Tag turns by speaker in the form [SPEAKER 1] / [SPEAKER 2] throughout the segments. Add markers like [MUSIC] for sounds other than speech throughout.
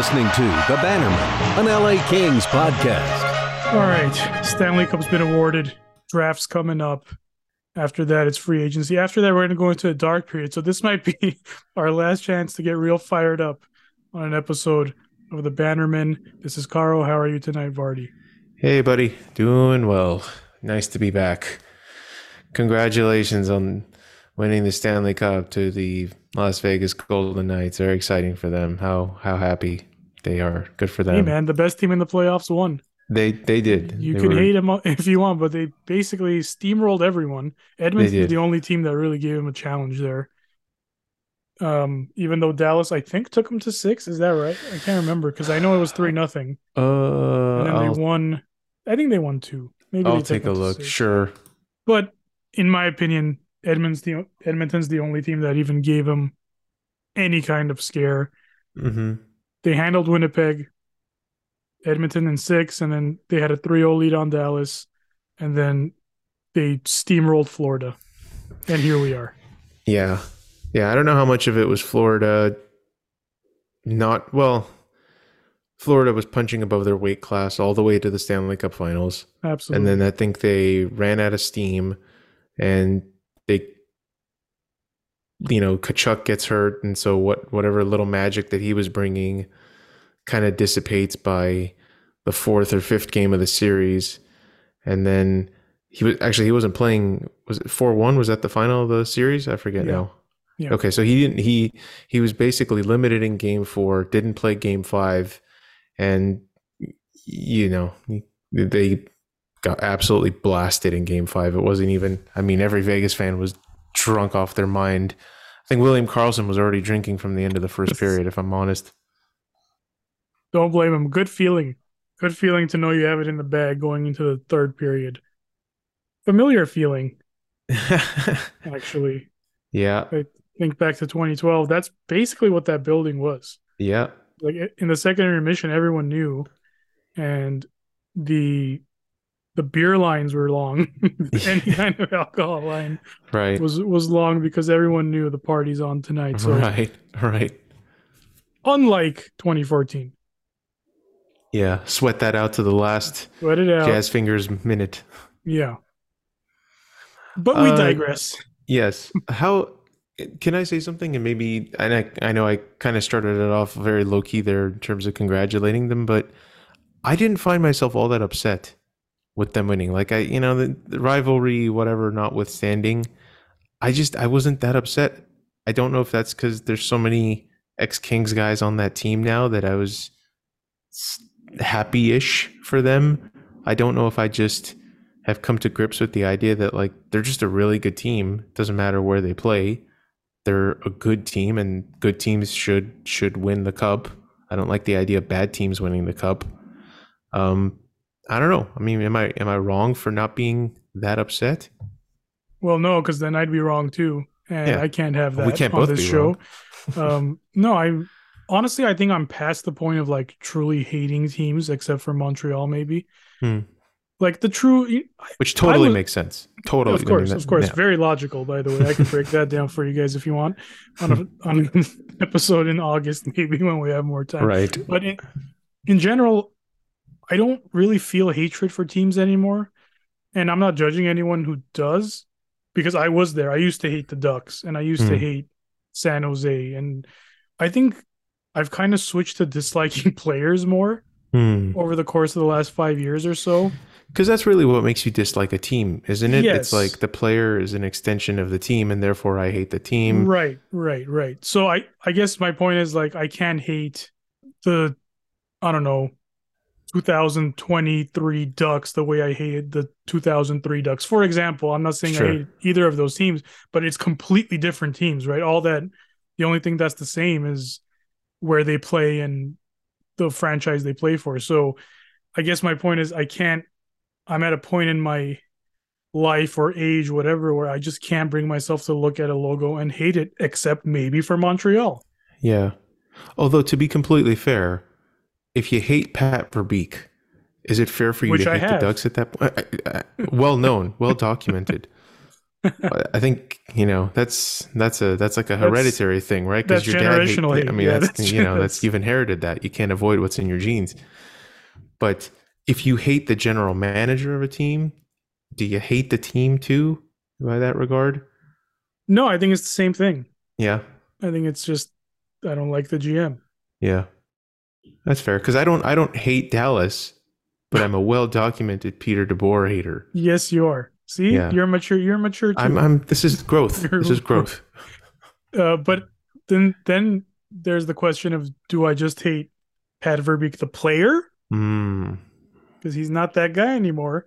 [SPEAKER 1] listening to The Bannerman, an LA Kings podcast.
[SPEAKER 2] All right, Stanley Cup's been awarded. Drafts coming up. After that, it's free agency. After that, we're going to go into a dark period. So this might be [LAUGHS] our last chance to get real fired up on an episode of The Bannerman. This is Caro. How are you tonight, Vardy?
[SPEAKER 3] Hey, buddy. Doing well. Nice to be back. Congratulations on winning the Stanley Cup to the Las Vegas Golden Knights. Very exciting for them. How how happy they are. Good for them.
[SPEAKER 2] Hey, man, the best team in the playoffs won.
[SPEAKER 3] They they did.
[SPEAKER 2] You
[SPEAKER 3] They
[SPEAKER 2] can
[SPEAKER 3] were-
[SPEAKER 2] hate them [LAUGHS] if you want, but they basically steamrolled everyone. Edmonton's
[SPEAKER 3] did.
[SPEAKER 2] the only team that really gave him a challenge there. Um, even though Dallas, I think, took them to six. Is that right? I can't remember because I know it was three nothing,
[SPEAKER 3] Uh,
[SPEAKER 2] and then
[SPEAKER 3] I'll,
[SPEAKER 2] they won. I think they won two. Maybe
[SPEAKER 3] I'll
[SPEAKER 2] they took
[SPEAKER 3] take a look.
[SPEAKER 2] six.
[SPEAKER 3] Sure.
[SPEAKER 2] But in my opinion, Edmonton's the Edmonton's the only team that even gave him any kind of scare.
[SPEAKER 3] hmm
[SPEAKER 2] They handled Winnipeg, Edmonton in six, and then they had a 3-0 lead on Dallas, and then they steamrolled Florida. And here we are.
[SPEAKER 3] Yeah. Yeah. I don't know how much of it was Florida. Not well. Florida was punching above their weight class all the way to the Stanley Cup Finals.
[SPEAKER 2] Absolutely.
[SPEAKER 3] And then I think they ran out of steam and they you know, Tkachuk gets hurt and so what whatever little magic that he was bringing kind of dissipates by the fourth or fifth game of the series. And then he was actually he wasn't playing was it 4-1 was that the final of the series? I forget
[SPEAKER 2] Yeah.
[SPEAKER 3] now.
[SPEAKER 2] Yeah.
[SPEAKER 3] Okay, so he didn't he he was basically limited in game 4, didn't play game 5 and you know, they got absolutely blasted in game five. It wasn't even, I mean, every Vegas fan was drunk off their mind. I think William Karlsson was already drinking from the end of the first period, if I'm honest.
[SPEAKER 2] Don't blame him. Good feeling. Good feeling to know you have it in the bag going into the third period. Familiar feeling, [LAUGHS] actually.
[SPEAKER 3] yeah, I
[SPEAKER 2] Think back to 2012. That's basically what that building was.
[SPEAKER 3] yeah,
[SPEAKER 2] like in the secondary mission, everyone knew and the the beer lines were long [LAUGHS] any [LAUGHS] kind of alcohol line
[SPEAKER 3] right,
[SPEAKER 2] was was long because everyone knew the party's on tonight so [LAUGHS]
[SPEAKER 3] right, right.
[SPEAKER 2] unlike 2014
[SPEAKER 3] Yeah, sweat that out to the last
[SPEAKER 2] let it out
[SPEAKER 3] Jazz Fingers minute.
[SPEAKER 2] yeah but we
[SPEAKER 3] Uh,
[SPEAKER 2] digress
[SPEAKER 3] Yes. How can I say something? And maybe, and I, I know I kind of started it off very low key there in terms of congratulating them, but I didn't find myself all that upset with them winning. Like I, you know, the, the rivalry, whatever, notwithstanding, I just I wasn't that upset. I don't know if that's because there's so many ex Kings guys on that team now that I was happy ish for them. I don't know if I just have come to grips with the idea that like they're just a really good team. Doesn't matter where they play. They're a good team and good teams should should win the cup. I don't like the idea of bad teams winning the cup. Um I don't know. I mean, am I am I wrong for not being that upset?
[SPEAKER 2] well no because then i'd be wrong too and
[SPEAKER 3] Yeah.
[SPEAKER 2] i can't have that We
[SPEAKER 3] can't
[SPEAKER 2] on
[SPEAKER 3] both
[SPEAKER 2] this
[SPEAKER 3] be
[SPEAKER 2] show [LAUGHS] [LAUGHS] um no i honestly i think i'm past the point of like truly hating teams except for montreal maybe
[SPEAKER 3] Hmm.
[SPEAKER 2] like the true
[SPEAKER 3] Which totally
[SPEAKER 2] was-
[SPEAKER 3] makes sense. Totally.
[SPEAKER 2] of course of course
[SPEAKER 3] yeah.
[SPEAKER 2] very logical by the way i can break that down for you guys if you want on a [LAUGHS] on an episode in august maybe when we have more time
[SPEAKER 3] Right.
[SPEAKER 2] but in, in general i don't really feel hatred for teams anymore and i'm not judging anyone who does because i was there i used to hate the ducks and i used to
[SPEAKER 3] Hmm.
[SPEAKER 2] hate san jose and i think i've kind of switched to disliking [LAUGHS] players more
[SPEAKER 3] Hmm.
[SPEAKER 2] over the course of the last five years or so
[SPEAKER 3] Because that's really what makes you dislike a team, isn't it?
[SPEAKER 2] Yes.
[SPEAKER 3] It's like the player is an extension of the team, and therefore I hate the team.
[SPEAKER 2] Right, right, right. So I I guess my point is like I can't hate the I don't know 2023 Ducks the way I hated the 2003 Ducks. For example, I'm not saying
[SPEAKER 3] Sure.
[SPEAKER 2] I hate either of those teams, but it's completely different teams, right? All that the only thing that's the same is where they play and the franchise they play for. So I guess my point is I can't I'm at a point in my life or age, whatever, where I just can't bring myself to look at a logo and hate it, except maybe for Montreal.
[SPEAKER 3] Yeah. Although to be completely fair, if you hate Pat Verbeek, is it fair for you
[SPEAKER 2] Which
[SPEAKER 3] to
[SPEAKER 2] I
[SPEAKER 3] hate
[SPEAKER 2] have.
[SPEAKER 3] the Ducks at that point? Well known, [LAUGHS] well documented. I think you know that's that's a that's like a
[SPEAKER 2] That's-
[SPEAKER 3] hereditary thing, right?
[SPEAKER 2] that's
[SPEAKER 3] your dad. hate-. I mean,
[SPEAKER 2] Yeah,
[SPEAKER 3] that's,
[SPEAKER 2] that's
[SPEAKER 3] you know that's you've inherited that. You can't avoid what's in your genes. But if you hate the general manager of a team, do you hate the team too? By that regard,
[SPEAKER 2] No, I think it's the same thing.
[SPEAKER 3] yeah,
[SPEAKER 2] I think it's just I don't like the GM.
[SPEAKER 3] yeah, that's fair. Because I don't I don't hate Dallas, but I'm a well documented Peter DeBoer hater.
[SPEAKER 2] Yes, you are. See,
[SPEAKER 3] Yeah.
[SPEAKER 2] you're mature. You're mature too.
[SPEAKER 3] I'm I'm this is growth.
[SPEAKER 2] You're- [LAUGHS]
[SPEAKER 3] This is growth.
[SPEAKER 2] Uh, but then then there's the question of do I just hate Pat Verbeek the player
[SPEAKER 3] Mm.
[SPEAKER 2] because he's not that guy anymore.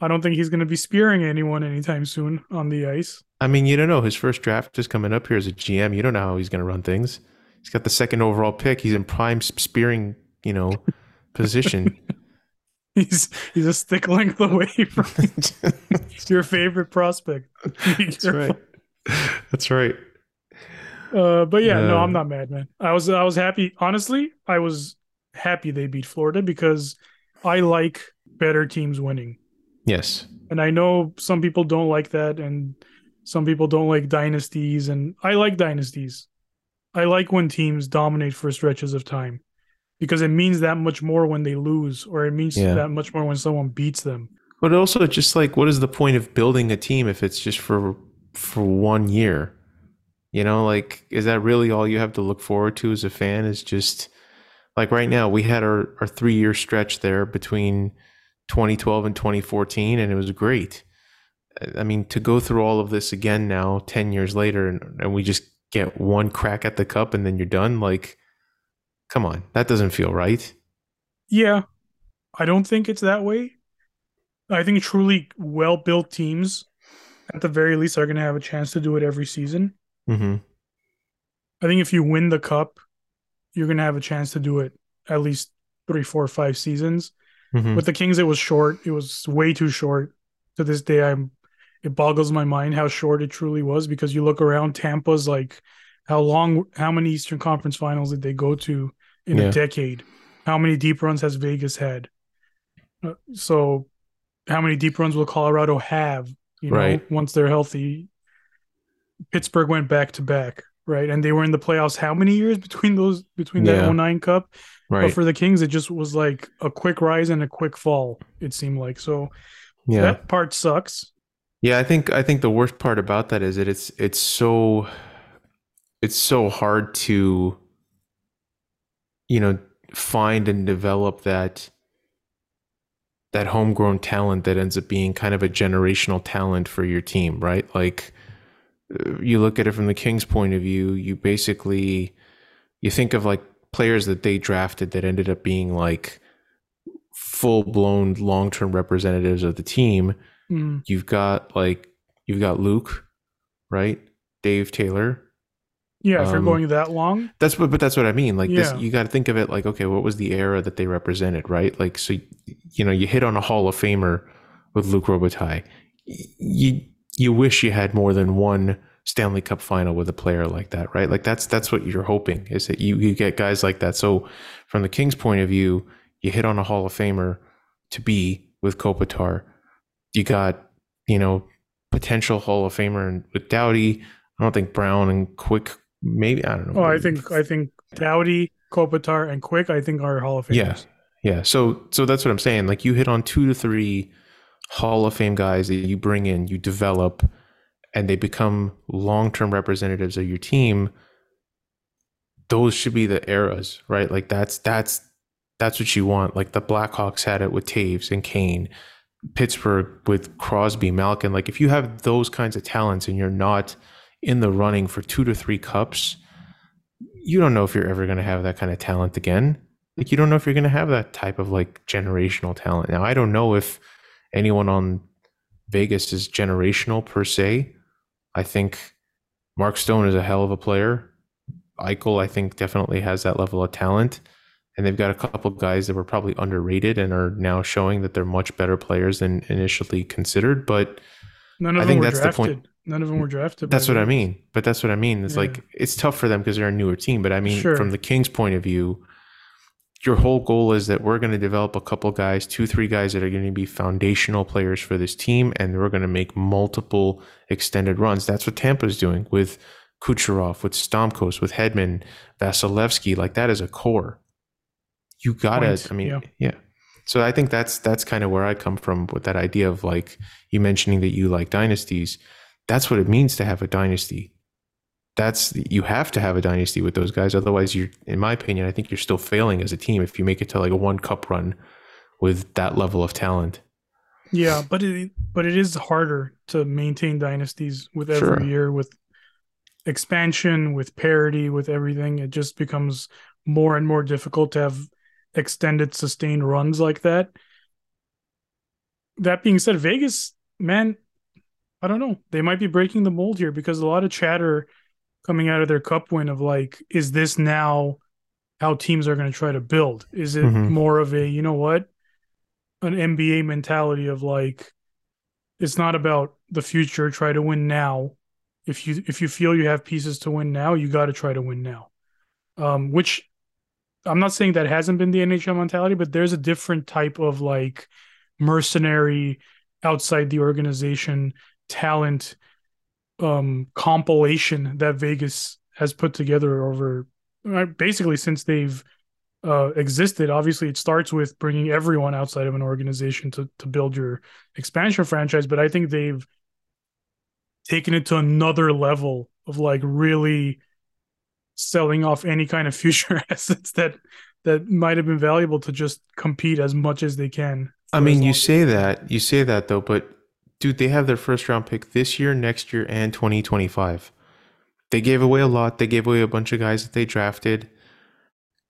[SPEAKER 2] I don't think he's going to be spearing anyone anytime soon on the ice.
[SPEAKER 3] I mean, you don't know. His first draft is coming up here as a GM. You don't know how he's going to run things. He's got the second overall pick. He's in prime spearing, you know, [LAUGHS] position.
[SPEAKER 2] He's he's a stick length away from [LAUGHS] your favorite prospect.
[SPEAKER 3] That's [LAUGHS] right. That's right.
[SPEAKER 2] Uh, but yeah, no, I'm not mad, man. I was I was happy. Honestly, I was happy they beat Florida because I like better teams winning.
[SPEAKER 3] Yes.
[SPEAKER 2] And I know some people don't like that, and some people don't like dynasties, and I like dynasties. I like when teams dominate for stretches of time because it means that much more when they lose, or it means
[SPEAKER 3] Yeah.
[SPEAKER 2] that much more when someone beats them.
[SPEAKER 3] But also, just like, what is the point of building a team if it's just for for one year? You know, like, is that really all you have to look forward to as a fan? Is just like right now, we had our our three year stretch there between 2012 and 2014, and it was great. I mean, to go through all of this again now, 10 years later, and, and we just get one crack at the cup and then you're done, like, come on, that doesn't feel right.
[SPEAKER 2] Yeah, I don't think it's that way. I think truly well built teams, at the very least, are going to have a chance to do it every season.
[SPEAKER 3] hmm
[SPEAKER 2] I think if you win the cup, you're going to have a chance to do it at least three, four, five seasons.
[SPEAKER 3] hmm
[SPEAKER 2] With the Kings, it was short. It was way too short. To this day, I'm. It boggles my mind how short it truly was because you look around Tampa's like, how long, how many Eastern Conference Finals did they go to in
[SPEAKER 3] Yeah.
[SPEAKER 2] a decade? How many deep runs has Vegas had? Uh, So, how many deep runs will Colorado have? You know,
[SPEAKER 3] Right.
[SPEAKER 2] once they're healthy. Pittsburgh went back to back, right? And they were in the playoffs. How many years between those between
[SPEAKER 3] Yeah.
[SPEAKER 2] that 09 Cup? But
[SPEAKER 3] Right.
[SPEAKER 2] for the Kings, it just was like a quick rise and a quick fall. It seemed like so.
[SPEAKER 3] yeah.
[SPEAKER 2] That part sucks.
[SPEAKER 3] Yeah, I think I think the worst part about that is that it's it's so it's so hard to you know find and develop that that homegrown talent that ends up being kind of a generational talent for your team, right? Like uh, you look at it from the Kings point of view, you basically you think of like players that they drafted that ended up being like full-blown long-term representatives of the team
[SPEAKER 2] Mm,
[SPEAKER 3] you've got like you've got Luc, right? Dave Taylor.
[SPEAKER 2] yeah, if you're
[SPEAKER 3] Um,
[SPEAKER 2] going that long,
[SPEAKER 3] That's what, but that's what I mean. Like this, you got to think of it like, okay, what was the era that they represented, right? Like, so you know, you hit on a Hall of Famer with Luc Robitaille. You you wish you had more than one Stanley Cup final with a player like that, right? Like that's that's what you're hoping is that you you get guys like that. So from the Kings' point of view, you hit on a Hall of Famer to be with Kopitar. You got you know potential Hall of Famer and with Doughty. I don't think Brown and Quick. Maybe I don't know.
[SPEAKER 2] oh, I think I think Doughty, Kopitar, and Quick, I think are Hall of Famers.
[SPEAKER 3] Yeah. Yeah. So so that's what I'm saying. Like you hit on two to three Hall of Fame guys that you bring in, you develop, and they become long term representatives of your team. Those should be the eras, right? Like that's that's that's what you want. Like the Blackhawks had it with Toews and Kane, Pittsburgh with Crosby, Malkin. Like if you have those kinds of talents and you're not in the running for two to three cups, you don't know if you're ever going to have that kind of talent again. Like you don't know if you're going to have that type of like generational talent. Now i don't know if anyone on vegas is generational per se. I think mark stone is a hell of a player. Eichel i think definitely has that level of talent and they've got a couple guys that were probably underrated and are now showing that they're much better players than initially considered but
[SPEAKER 2] None of
[SPEAKER 3] I
[SPEAKER 2] them
[SPEAKER 3] think
[SPEAKER 2] were
[SPEAKER 3] that's the point.
[SPEAKER 2] None of them were drafted.
[SPEAKER 3] that's what I mean. But that's what I mean. It's
[SPEAKER 2] Yeah.
[SPEAKER 3] like it's tough for them because they're a newer team. But I mean,
[SPEAKER 2] Sure.
[SPEAKER 3] from the Kings' point of view, your whole goal is that we're going to develop a couple guys, two, three guys that are going to be foundational players for this team, and we're going to make multiple extended runs. That's what Tampa's doing with Kucherov, with Stamkos, with Hedman, Vasilevskiy. Like that is a core. You gotta. I mean,
[SPEAKER 2] yeah.
[SPEAKER 3] yeah. So I think that's that's kind of where I come from with that idea of like you mentioning that you like dynasties. That's what it means to have a dynasty that's you have to have a dynasty with those guys. Otherwise, you're, in my opinion, I think you're still failing as a team if you make it to like a one cup run with that level of talent.
[SPEAKER 2] Yeah, but it but it is harder to maintain dynasties with every
[SPEAKER 3] Sure.
[SPEAKER 2] year with expansion, with parity, with everything. It just becomes more and more difficult to have extended sustained runs like that. That being said, Vegas, man, I don't know. They might be breaking the mold here because a lot of chatter coming out of their cup win of like, is this now how teams are going to try to build? Is it
[SPEAKER 3] Mhm.
[SPEAKER 2] more of a, you know what, an NBA mentality of like, it's not about the future. Try to win now. If you if you feel you have pieces to win now, you got to try to win now. Um, which I'm not saying that hasn't been the NHL mentality, but there's a different type of like mercenary outside the organization talent um compilation that Vegas has put together over uh, basically since they've uh, existed. Obviously, it starts with bringing everyone outside of an organization to to build your expansion franchise, but I think they've taken it to another level of like really selling off any kind of [LAUGHS] future assets that that might have been valuable to just compete as much as they can.
[SPEAKER 3] I mean, you say that, you say that though, but dude, they have their first round pick this year, next year, and 2025. They gave away a lot. They gave away a bunch of guys that they drafted.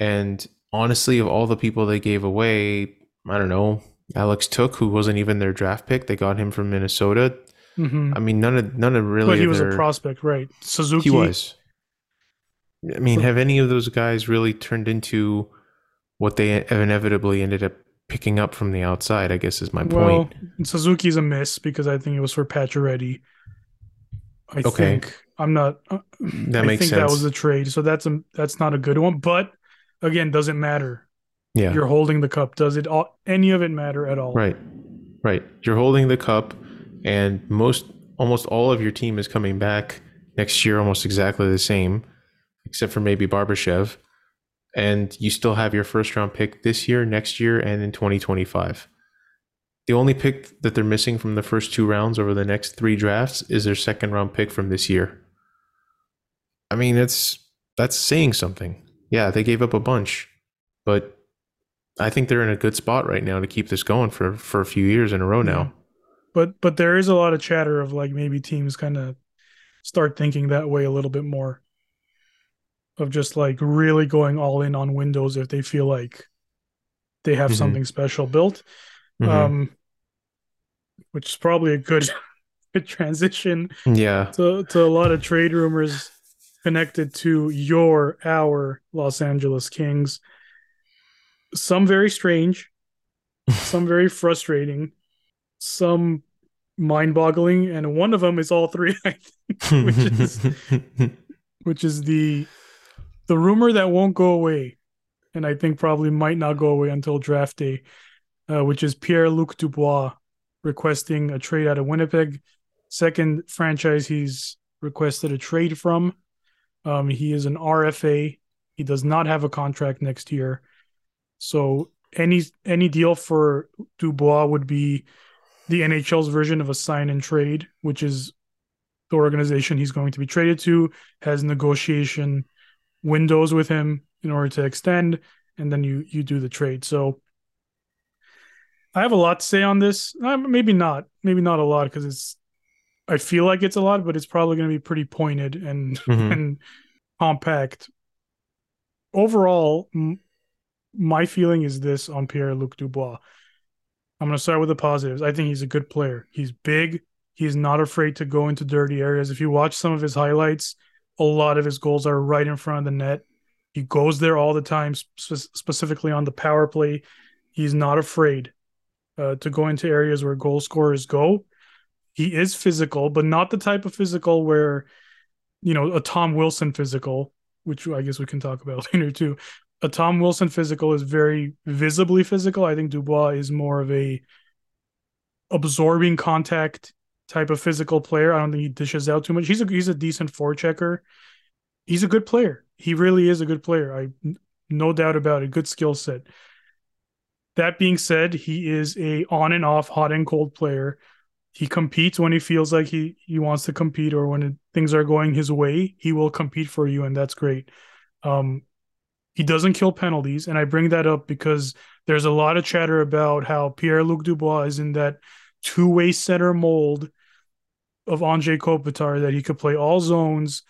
[SPEAKER 3] And honestly, of all the people they gave away, I don't know, Alex Tuch, who wasn't even their draft pick, they got him from Minnesota.
[SPEAKER 2] Mhm.
[SPEAKER 3] I mean, none of none of really.
[SPEAKER 2] but he was a prospect, right? Suzuki
[SPEAKER 3] He was. I mean, have any of those guys really turned into what they inevitably ended up picking up from the outside? I guess is my
[SPEAKER 2] Well,
[SPEAKER 3] point.
[SPEAKER 2] Suzuki's a miss because I think it was for Pacioretty. I
[SPEAKER 3] Okay.
[SPEAKER 2] think I'm not. uh,
[SPEAKER 3] That
[SPEAKER 2] I
[SPEAKER 3] makes
[SPEAKER 2] think
[SPEAKER 3] sense.
[SPEAKER 2] that was a trade, so that's a that's not a good one. But again, doesn't matter.
[SPEAKER 3] yeah.
[SPEAKER 2] You're holding the cup. Does it all, any of it matter at all?
[SPEAKER 3] Right. Right. You're holding the cup and most almost all of your team is coming back next year almost exactly the same except for maybe Barbashev and you still have your first round pick this year, next year and in 2025. The only pick that they're missing from the first two rounds over the next 3 drafts is their second round pick from this year. I mean, it's that's saying something. Yeah, they gave up a bunch, but I think they're in a good spot right now to keep this going for for a few years in a row now.
[SPEAKER 2] But but there is a lot of chatter of like maybe teams kind of start thinking that way a little bit more. Of just like really going all in on Windows if they feel like they have
[SPEAKER 3] Mhm.
[SPEAKER 2] something special built.
[SPEAKER 3] Mhm.
[SPEAKER 2] Um which is probably a good [LAUGHS] good transition
[SPEAKER 3] yeah,
[SPEAKER 2] to, to a lot of trade rumors connected to your our Los Angeles Kings. Some very strange, [LAUGHS] some very frustrating, some mind-boggling, and one of them is all three. [LAUGHS] I think, which is which is the the rumor that won't go away, and I think probably might not go away until draft day, uh, which is Pierre Luc Dubois requesting a trade out of Winnipeg, second franchise he's requested a trade from. Um, he is an RFA. He does not have a contract next year, so any any deal for Dubois would be the NHL's version of a sign and trade, which is the organization he's going to be traded to has negotiation windows with him in order to extend, and then you you do the trade. So I have a lot to say on this. Uh, maybe not, maybe not a lot because it's. I feel like it's a lot, but it's probably going to be pretty pointed and
[SPEAKER 3] Mhm.
[SPEAKER 2] and compact. Overall, m- my feeling is this on Pierre Luc Dubois. I'm going to start with the positives. I think he's a good player. He's big. He's not afraid to go into dirty areas. If you watch some of his highlights, a lot of his goals are right in front of the net. He goes there all the time, spe- specifically on the power play. He's not afraid uh, to go into areas where goal scorers go. He is physical, but not the type of physical where, you know, a Tom Wilson physical, which I guess we can talk about [LAUGHS] later too. a Tom Wilson physical is very visibly physical. I think Dubois is more of a absorbing contact type of physical player. I don't think he dishes out too much. He's a he's a decent forechecker. He's a good player. He really is a good player. I no doubt about it. Good skill set. That being said, he is a on and off, hot and cold player. He competes when he feels like he he wants to compete or when it, things are going his way. He will compete for you, and that's great. Um, he doesn't kill penalties, and I bring that up because there's a lot of chatter about how Pierre Luc Dubois is in that two way center mold of Anze Kopitar that he could play all zones.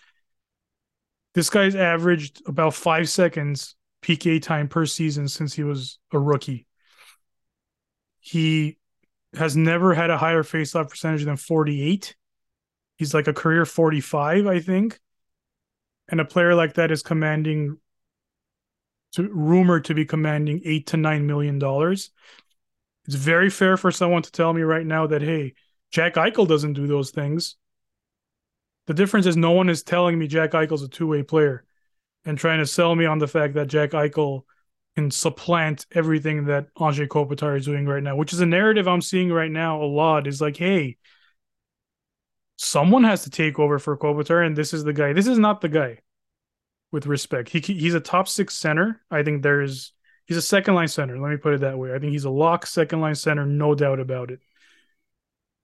[SPEAKER 2] This guy's averaged about five seconds PK time per season since he was a rookie. He has never had a higher faceoff percentage than 48. He's like a career 45, I think. And a player like that is commanding to rumored to be commanding eight to nine million dollars. It's very fair for someone to tell me right now that hey, Jack Eichel doesn't do those things. The difference is no one is telling me Jack Eichel's a two-way player and trying to sell me on the fact that Jack Eichel can supplant everything that Anze Kopitar is doing right now, which is a narrative I'm seeing right now a lot. Is like, hey, someone has to take over for Kopitar, and this is the guy. This is not the guy. With respect, he he's a top six center. I think there's he's a second line center. Let me put it that way. I think he's a lock second line center, no doubt about it.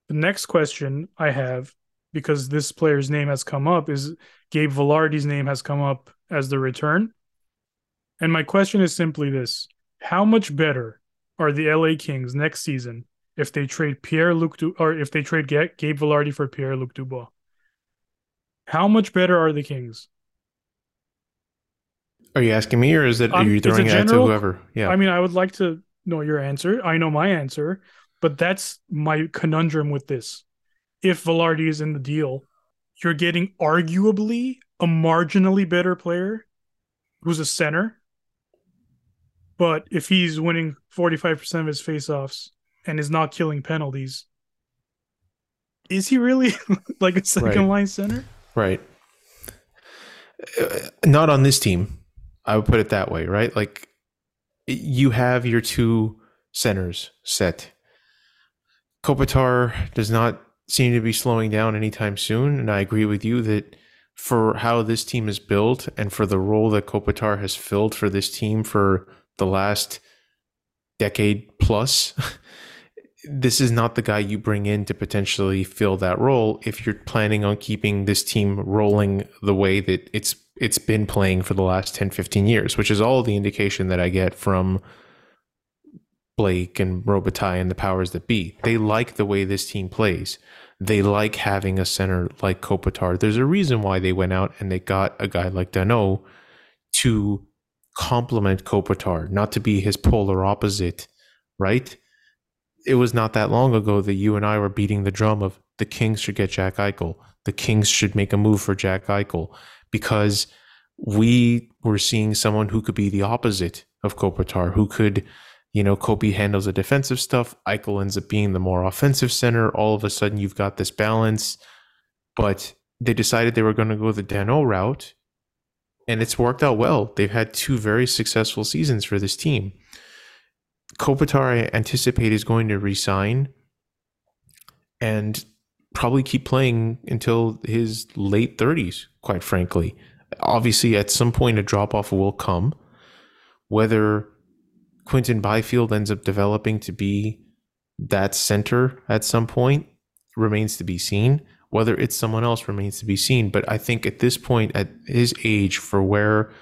[SPEAKER 2] The next question I have, because this player's name has come up, is Gabe Vilardi's name has come up as the return. And my question is simply this How much better are the LA Kings next season if they trade Pierre Luc du- or if they trade Gabe Vilardi for Pierre Luc Dubois? How much better are the Kings?
[SPEAKER 3] Are you asking me, or is it are um, you throwing it to whoever?
[SPEAKER 2] Yeah. I mean, I would like to know your answer. I know my answer, but that's my conundrum with this. If Vilardi is in the deal, you're getting arguably a marginally better player who's a center. But if he's winning 45% of his faceoffs and is not killing penalties, is he really [LAUGHS] like a second right. line center?
[SPEAKER 3] Right. Uh, not on this team. I would put it that way, right? Like you have your two centers set Kopitar does not seem to be slowing down anytime soon. And I agree with you that for how this team is built and for the role that Kopitar has filled for this team for the last decade plus, [LAUGHS] this is not the guy you bring in to potentially fill that role if you're planning on keeping this team rolling the way that it's it's been playing for the last 10 15 years which is all the indication that I get from Blake and Robitaille and the powers that be. They like the way this team plays. They like having a center like Kopitar. There's a reason why they went out and they got a guy like Danault to complement Kopitar, not to be his polar opposite, right? It was not that long ago that you and I were beating the drum of the Kings should get Jack Eichel. The Kings should make a move for Jack Eichel because we were seeing someone who could be the opposite of Kopitar, who could you know, Kobe handles the defensive stuff. Eichel ends up being the more offensive center. All of a sudden, you've got this balance. But they decided they were going to go the Danault route, and it's worked out well. They've had two very successful seasons for this team. Kopitar, I anticipate, is going to resign and probably keep playing until his late 30s, quite frankly. Obviously, at some point, a drop off will come. Whether Quinton Byfield ends up developing to be that center at some point remains to be seen. Whether it's someone else remains to be seen. But I think at this point, at his age, for where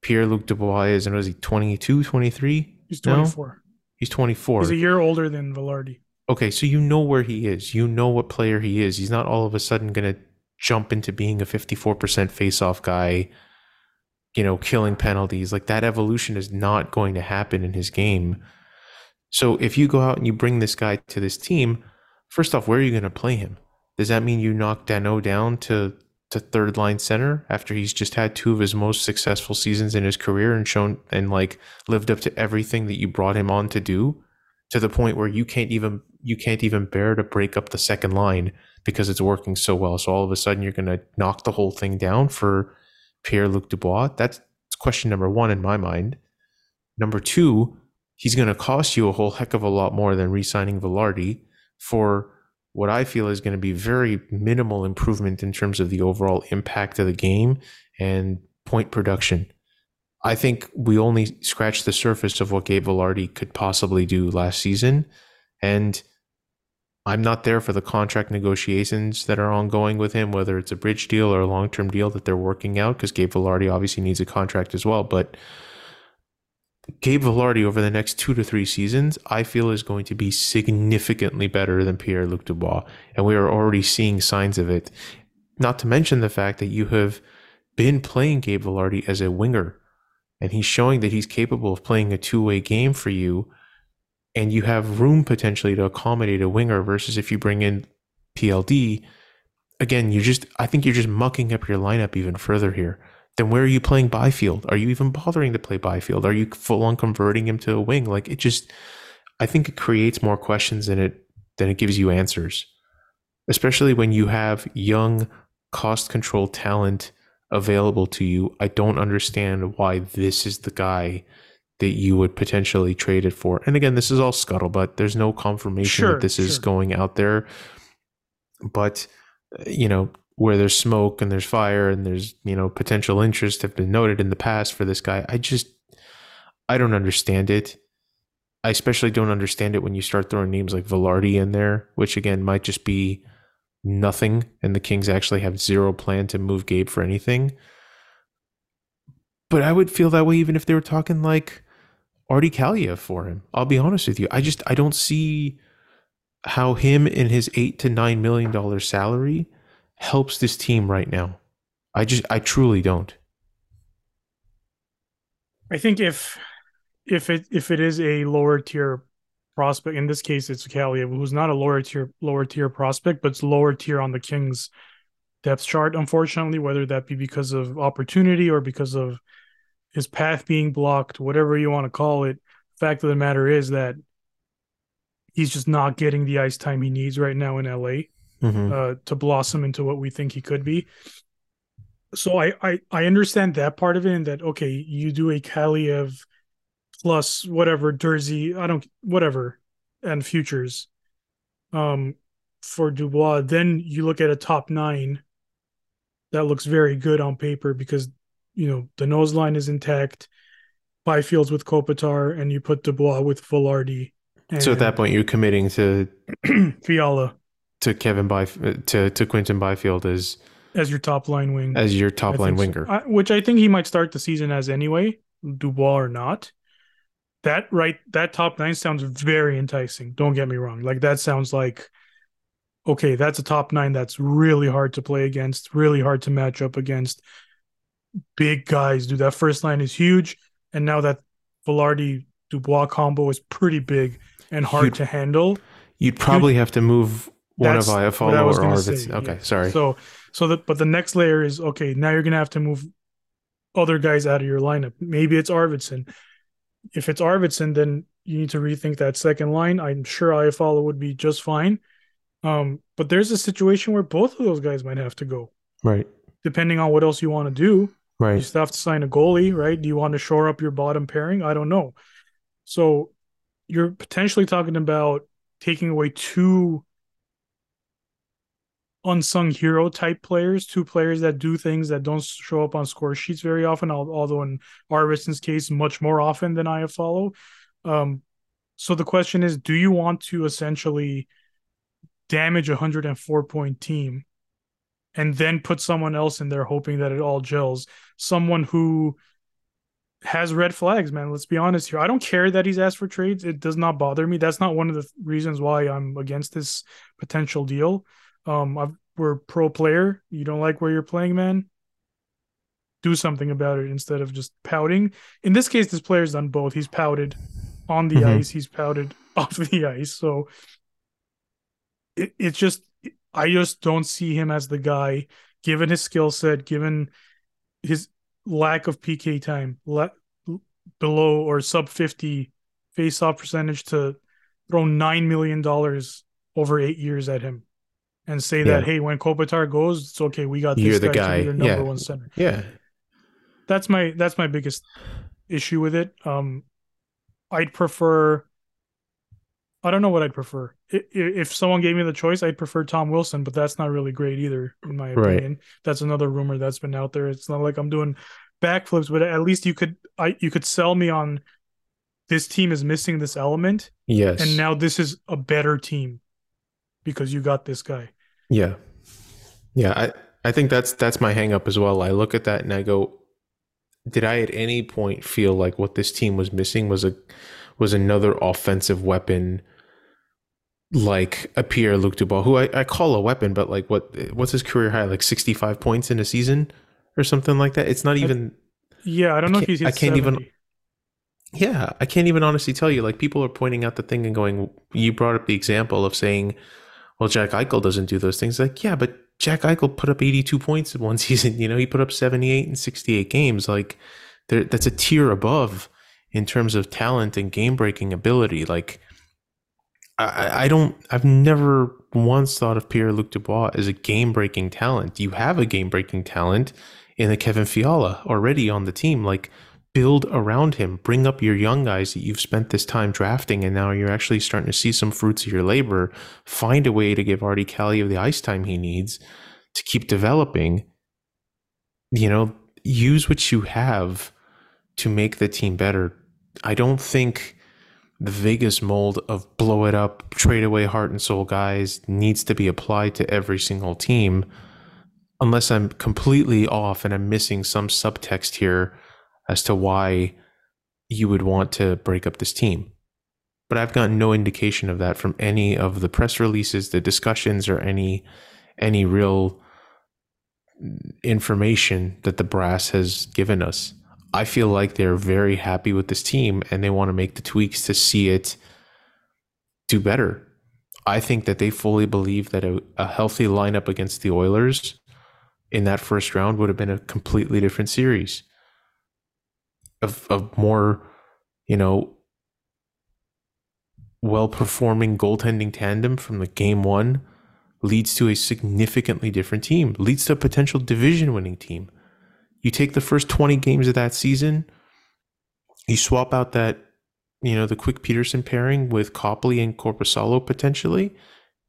[SPEAKER 3] Pierre Luc Dubois is, and was he 22, 23?
[SPEAKER 2] He's 24. No?
[SPEAKER 3] He's 24.
[SPEAKER 2] He's a year older than Vilardi.
[SPEAKER 3] Okay, so you know where he is. You know what player he is. He's not all of a sudden going to jump into being a 54% face-off guy you know, killing penalties. Like that evolution is not going to happen in his game. So if you go out and you bring this guy to this team, first off, where are you going to play him? Does that mean you knock Danault down to to third line center after he's just had two of his most successful seasons in his career and shown and like lived up to everything that you brought him on to do to the point where you can't even you can't even bear to break up the second line because it's working so well. So all of a sudden you're going to knock the whole thing down for Pierre Luc Dubois, that's question number one in my mind. Number two, he's going to cost you a whole heck of a lot more than re-signing Vilardi for what I feel is going to be very minimal improvement in terms of the overall impact of the game and point production. I think we only scratched the surface of what Gabe Vilardi could possibly do last season. And I'm not there for the contract negotiations that are ongoing with him, whether it's a bridge deal or a long term deal that they're working out, because Gabe Vilardi obviously needs a contract as well. But Gabe Vilardi over the next two to three seasons, I feel is going to be significantly better than Pierre Luc Dubois. And we are already seeing signs of it. Not to mention the fact that you have been playing Gabe Vilardi as a winger, and he's showing that he's capable of playing a two way game for you. And you have room potentially to accommodate a winger versus if you bring in PLD. Again, you just, I think you're just mucking up your lineup even further here then where are you playing Byfield? Are you even bothering to play Byfield? Are you full on converting him to a wing? Like it just, I think it creates more questions than it than it gives you answers, especially when you have young, cost control talent available to you. I don't understand why this is the guy that you would potentially trade it for. And again, this is all scuttlebutt. There's no confirmation sure, that this sure. is going out there. But uh, you know, where there's smoke and there's fire and there's you know potential interest have been noted in the past for this guy i just i don't understand it i especially don't understand it when you start throwing names like Vilardi in there which again might just be nothing and the kings actually have zero plan to move gabe for anything but i would feel that way even if they were talking like Artie Kaliyev for him i'll be honest with you i just i don't see how him and his eight to nine million dollar salary helps this team right now. I just I truly don't.
[SPEAKER 2] I think if if it if it is a lower tier prospect, in this case it's Kaliyev, who's not a lower tier lower tier prospect, but it's lower tier on the Kings depth chart, unfortunately, whether that be because of opportunity or because of his path being blocked, whatever you want to call it. Fact of the matter is that he's just not getting the ice time he needs right now in LA mm-hmm. uh, to blossom into what we think he could be. So I, I I understand that part of it, and that okay, you do a Kaliyev plus whatever Durzi, I don't whatever, and futures, um, for Dubois. Then you look at a top nine that looks very good on paper because you know the nose line is intact, Byfields with Kopitar, and you put Dubois with Vilardi.
[SPEAKER 3] so at that point, you're committing to [CLEARS THROAT]
[SPEAKER 2] Fiala
[SPEAKER 3] to Kevin Byf- to to Quinton Byfield as
[SPEAKER 2] as your top line wing
[SPEAKER 3] as your top I line winger,
[SPEAKER 2] so. I, which I think he might start the season as anyway, Dubois or not. That right, that top nine sounds very enticing. Don't get me wrong. Like that sounds like okay, that's a top nine that's really hard to play against, really hard to match up against. Big guys, dude. That first line is huge, and now that Vilardi Dubois combo is pretty big and hard you'd, to handle.
[SPEAKER 3] You'd probably you'd, have to move one of Iafallo or Arvidsson. Okay, yeah. sorry.
[SPEAKER 2] So so the but the next layer is okay, now you're gonna have to move other guys out of your lineup. Maybe it's Arvidsson. If it's Arvidsson, then you need to rethink that second line. I'm sure Iafallo would be just fine. Um, but there's a situation where both of those guys might have to go.
[SPEAKER 3] Right.
[SPEAKER 2] Depending on what else you want to do.
[SPEAKER 3] Right.
[SPEAKER 2] You still have to sign a goalie, right? Do you want to shore up your bottom pairing? I don't know. So you're potentially talking about taking away two unsung hero type players, two players that do things that don't show up on score sheets very often, although in Arvidsson's case, much more often than Iafallo. Um, so the question is, do you want to essentially damage a 104 point team and then put someone else in there hoping that it all gels? Someone who has red flags, man. Let's be honest here. I don't care that he's asked for trades. It does not bother me. That's not one of the reasons why I'm against this potential deal. Um, I've, we're pro player. You don't like where you're playing, man. Do something about it instead of just pouting. In this case, this player's done both. He's pouted on the mm-hmm. ice. He's pouted [LAUGHS] off the ice. So it, it's just I just don't see him as the guy, given his skill set, given his lack of PK time, le- below or sub 50 face off percentage to throw $9 million over eight years at him and say yeah. that hey, when Kopitar goes, it's okay. We got this
[SPEAKER 3] You're the guy.
[SPEAKER 2] number
[SPEAKER 3] yeah.
[SPEAKER 2] one center.
[SPEAKER 3] Yeah.
[SPEAKER 2] that's my that's my biggest issue with it. Um, I'd prefer. I don't know what I'd prefer. If someone gave me the choice, I'd prefer Tom Wilson, but that's not really great either, in my opinion. Right. That's another rumor that's been out there. It's not like I'm doing backflips, but at least you could I you could sell me on this team is missing this element.
[SPEAKER 3] Yes.
[SPEAKER 2] And now this is a better team because you got this guy.
[SPEAKER 3] Yeah. Yeah, I I think that's that's my hangup as well. I look at that and I go did I at any point feel like what this team was missing was a was another offensive weapon like a Pierre Luc Dubois, who I, I call a weapon, but like what what's his career high? Like sixty five points in a season or something like that. It's not even.
[SPEAKER 2] yeah, I don't know if he's. I can't 70. even.
[SPEAKER 3] Yeah, I can't even honestly tell you. Like people are pointing out the thing and going, you brought up the example of saying, "Well, Jack Eichel doesn't do those things." Like, yeah, but Jack Eichel put up 82 points in [LAUGHS] one season. You know, he put up 78 and 68 games. Like, that's a tier above in terms of talent and game breaking ability. Like, I, I don't. I've never once thought of Pierre Luc Dubois as a game breaking talent. You have a game breaking talent in the Kevin Fiala already on the team. Like, build around him. Bring up your young guys that you've spent this time drafting, and now you're actually starting to see some fruits of your labor. Find a way to give Artie Kaliyev the ice time he needs to keep developing. You know, use what you have to make the team better. I don't think the Vegas mold of blow it up, trade away heart and soul guys needs to be applied to every single team unless I'm completely off and I'm missing some subtext here as to why you would want to break up this team. But I've gotten no indication of that from any of the press releases, the discussions, or any any real information that the brass has given us. I feel like they're very happy with this team and they want to make the tweaks to see it do better. I think that they fully believe that a, a healthy lineup against the Oilers in that first round would have been a completely different series of of more, you know, well performing goaltending tandem from the game one leads to a significantly different team, leads to a potential division winning team. You take the first 20 games of that season, you swap out that, you know, the quick Petersen pairing with Copley and Korpisalo potentially,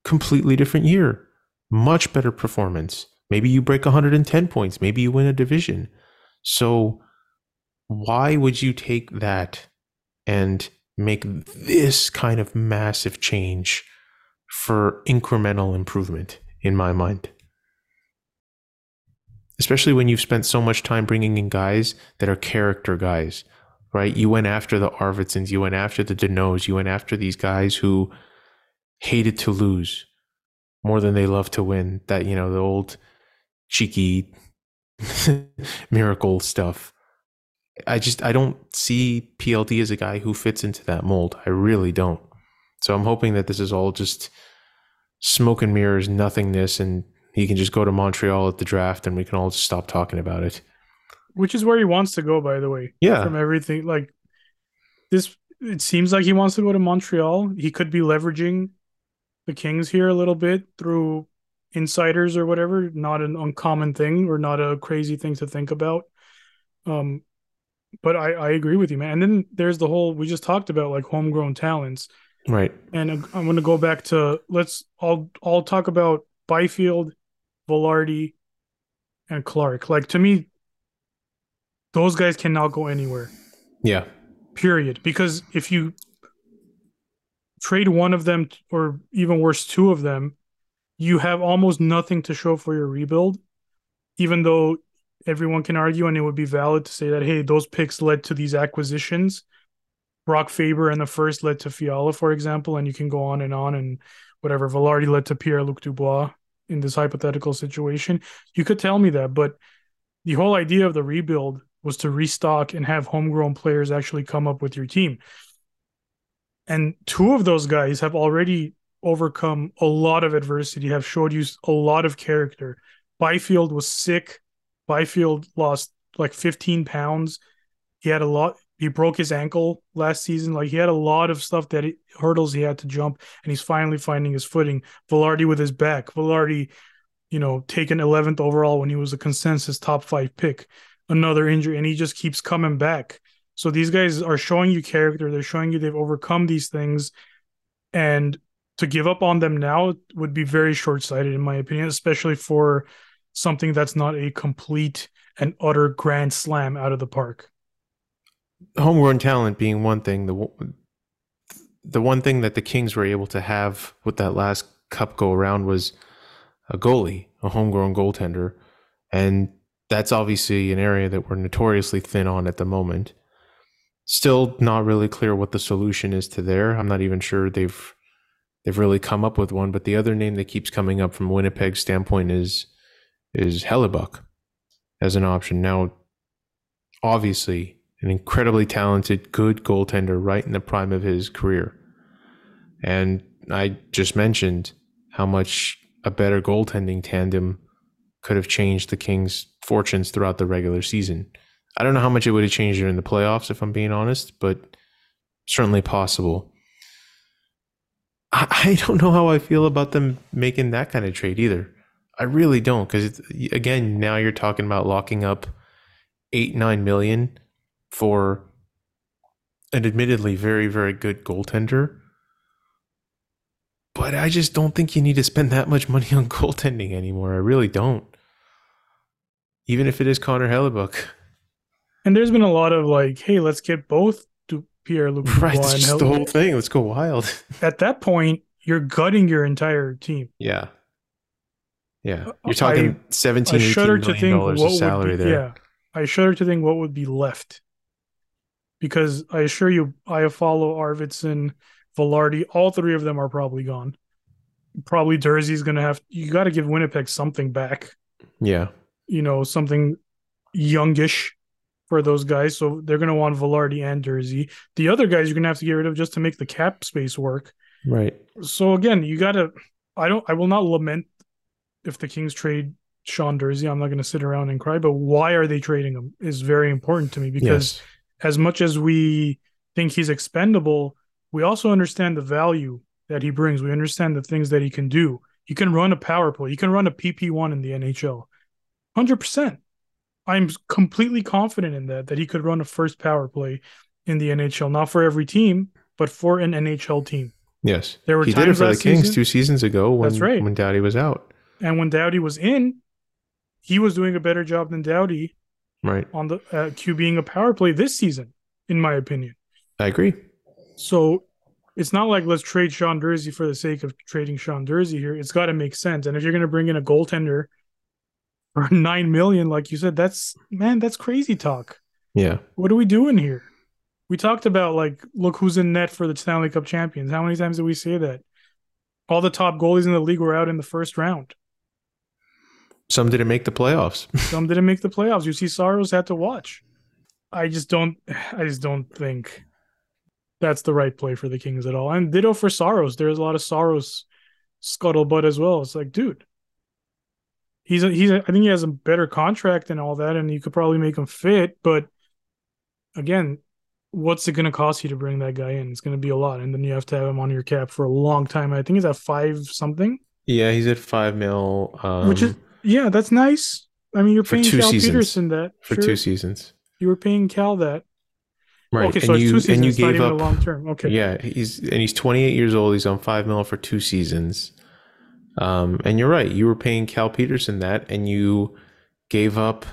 [SPEAKER 3] completely different year. Much better performance. Maybe you break 110 points, maybe you win a division. So why would you take that and make this kind of massive change for incremental improvement in my mind? Especially when you've spent so much time bringing in guys that are character guys, right? You went after the Arvidssons, you went after the Danaults, you went after these guys who hated to lose more than they love to win. That, you know, the old cheeky [LAUGHS] miracle stuff. I just I don't see PLD as a guy who fits into that mold. I really don't. So I'm hoping that this is all just smoke and mirrors, nothingness, and he can just go to Montreal at the draft, and we can all just stop talking about it.
[SPEAKER 2] Which is where he wants to go, by the way.
[SPEAKER 3] Yeah.
[SPEAKER 2] From everything, like this, it seems like he wants to go to Montreal. He could be leveraging the Kings here a little bit through insiders or whatever. Not an uncommon thing or not a crazy thing to think about. Um, but I, I agree with you, man. And then there's the whole we just talked about like homegrown talents,
[SPEAKER 3] right?
[SPEAKER 2] And I'm going to go back to let's I'll I'll talk about Byfield, Vilardi, and Clark. Like to me, those guys cannot go anywhere.
[SPEAKER 3] Yeah.
[SPEAKER 2] Period. Because if you trade one of them, or even worse, two of them, you have almost nothing to show for your rebuild. Even though everyone can argue, and it would be valid to say that hey, those picks led to these acquisitions. Brock Faber and the first led to Fiala, for example, and you can go on and on and whatever. Vilardi led to Pierre Luc Dubois in this hypothetical situation. You could tell me that, but the whole idea of the rebuild was to restock and have homegrown players actually come up with your team. And two of those guys have already overcome a lot of adversity, have showed you a lot of character. Byfield was sick Byfield lost like 15 pounds. He had a lot. He broke his ankle last season. Like he had a lot of stuff that he, hurdles he had to jump, and he's finally finding his footing. Vilardi with his back. Vilardi, you know, taken 11th overall when he was a consensus top five pick. another injury, and he just keeps coming back. So these guys are showing you character. They're showing you they've overcome these things, and to give up on them now would be very short sighted, in my opinion, especially for something that's not a complete and utter grand slam out of the park.
[SPEAKER 3] Homegrown talent being one thing, the the one thing that the Kings were able to have with that last cup go around was a goalie, a homegrown goaltender, and that's obviously an area that we're notoriously thin on at the moment. Still not really clear what the solution is to there. I'm not even sure they've they've really come up with one. But the other name that keeps coming up from Winnipeg's standpoint is is Hellebuyck as an option. Now, obviously, an incredibly talented, good goaltender right in the prime of his career. And I just mentioned how much a better goaltending tandem could have changed the Kings' fortunes throughout the regular season. I don't know how much it would have changed during the playoffs, if I'm being honest, but certainly possible. I, I don't know how I feel about them making that kind of trade either. I really don't, because again, now you're talking about locking up eight, nine million for an admittedly very, very good goaltender. But I just don't think you need to spend that much money on [LAUGHS] goaltending anymore. I really don't. Even if it is Connor Hellebuyck.
[SPEAKER 2] And there's been a lot of like, hey, let's get both Pierre Luc [LAUGHS]
[SPEAKER 3] Right, just the whole thing. Let's go wild. [LAUGHS]
[SPEAKER 2] At that point, you're gutting your entire team.
[SPEAKER 3] Yeah. Yeah. Uh, you're talking I, 17 I shudder to think what of salary
[SPEAKER 2] be,
[SPEAKER 3] there.
[SPEAKER 2] Yeah. I shudder to think what would be left because I assure you, Iafallo, Arvidsson, Vilardi, all three of them are probably gone. Probably Durzi's going to have, you got to give Winnipeg something back.
[SPEAKER 3] Yeah.
[SPEAKER 2] You know, something youngish for those guys. So they're going to want Vilardi and Durzi. The other guys you're going to have to get rid of just to make the cap space work.
[SPEAKER 3] Right.
[SPEAKER 2] So again, you got to, I don't, I will not lament if the Kings trade Sean Durzi. I'm not going to sit around and cry, but why are they trading him is very important to me because yes as much as we think he's expendable, we also understand the value that he brings. We understand the things that he can do. He can run a power play. He can run a PP1 in the NHL. 100%. I'm completely confident in that, that he could run a first power play in the NHL, not for every team, but for an NHL team.
[SPEAKER 3] Yes. There were he did it for the Kings season, two seasons ago when, that's right. when Doughty was out.
[SPEAKER 2] And when Doughty was in, he was doing a better job than Doughty
[SPEAKER 3] right
[SPEAKER 2] on the uh, Q being a power play this season, in my opinion.
[SPEAKER 3] I agree.
[SPEAKER 2] So it's not like let's trade Sean Durzi for the sake of trading Sean Durzi here. It's got to make sense. And if you're going to bring in a goaltender for [LAUGHS] nine million, like you said, that's man, that's crazy talk.
[SPEAKER 3] Yeah.
[SPEAKER 2] What are we doing here? We talked about like, look who's in net for the Stanley Cup champions. How many times did we say that? All the top goalies in the league were out in the first round.
[SPEAKER 3] Some didn't make the playoffs. [LAUGHS]
[SPEAKER 2] Some didn't make the playoffs. You see, Saros had to watch. I just don't. I just don't think that's the right play for the Kings at all. And ditto for Saros. There's a lot of Saros scuttlebutt as well. It's like, dude, he's a, he's. A, I think he has a better contract and all that, and you could probably make him fit. But again, what's it going to cost you to bring that guy in? It's going to be a lot, and then you have to have him on your cap for a long time. I think he's at five something.
[SPEAKER 3] Yeah, he's at five mil, um,
[SPEAKER 2] which is yeah, that's nice. I mean, you're paying Cal seasons. Petersen that
[SPEAKER 3] for sure. two seasons.
[SPEAKER 2] You were paying Cal that.
[SPEAKER 3] Right. Okay, so and you,
[SPEAKER 2] seasons,
[SPEAKER 3] and you gave up
[SPEAKER 2] long term. Okay.
[SPEAKER 3] Yeah, he's and he's 28 years old. He's on five mil for two seasons. Um, and you're right. You were paying Cal Petersen that, and you gave up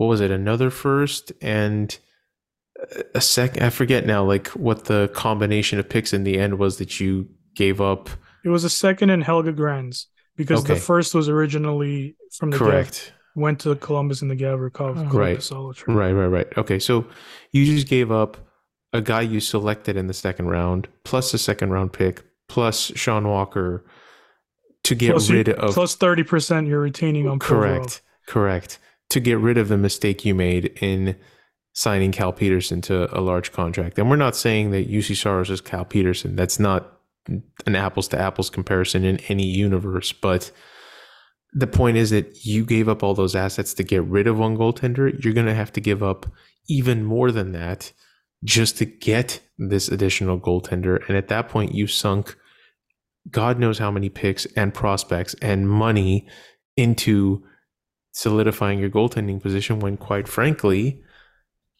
[SPEAKER 3] what was it? Another first and a sec. I forget now. Like what the combination of picks in the end was that you gave up.
[SPEAKER 2] It was a second and Helge Grans because okay. the first was originally from the correct. Gav, went to Columbus in the Gavrikov oh.
[SPEAKER 3] right. right right right. Okay so you just gave up a guy you selected in the second round plus a second round pick plus Sean Walker to get
[SPEAKER 2] plus
[SPEAKER 3] rid
[SPEAKER 2] you,
[SPEAKER 3] of
[SPEAKER 2] 30% you're retaining on
[SPEAKER 3] correct correct. To get rid of the mistake you made in signing Cal Petersen to a large contract. And we're not saying that Juuse Saros is Cal Petersen. that's not an apples to apples comparison in any universe, but the point is that you gave up all those assets to get rid of one goaltender. You're going to have to give up even more than that just to get this additional goaltender. And at that point, you sunk God knows how many picks and prospects and money into solidifying your goaltending position when, quite frankly,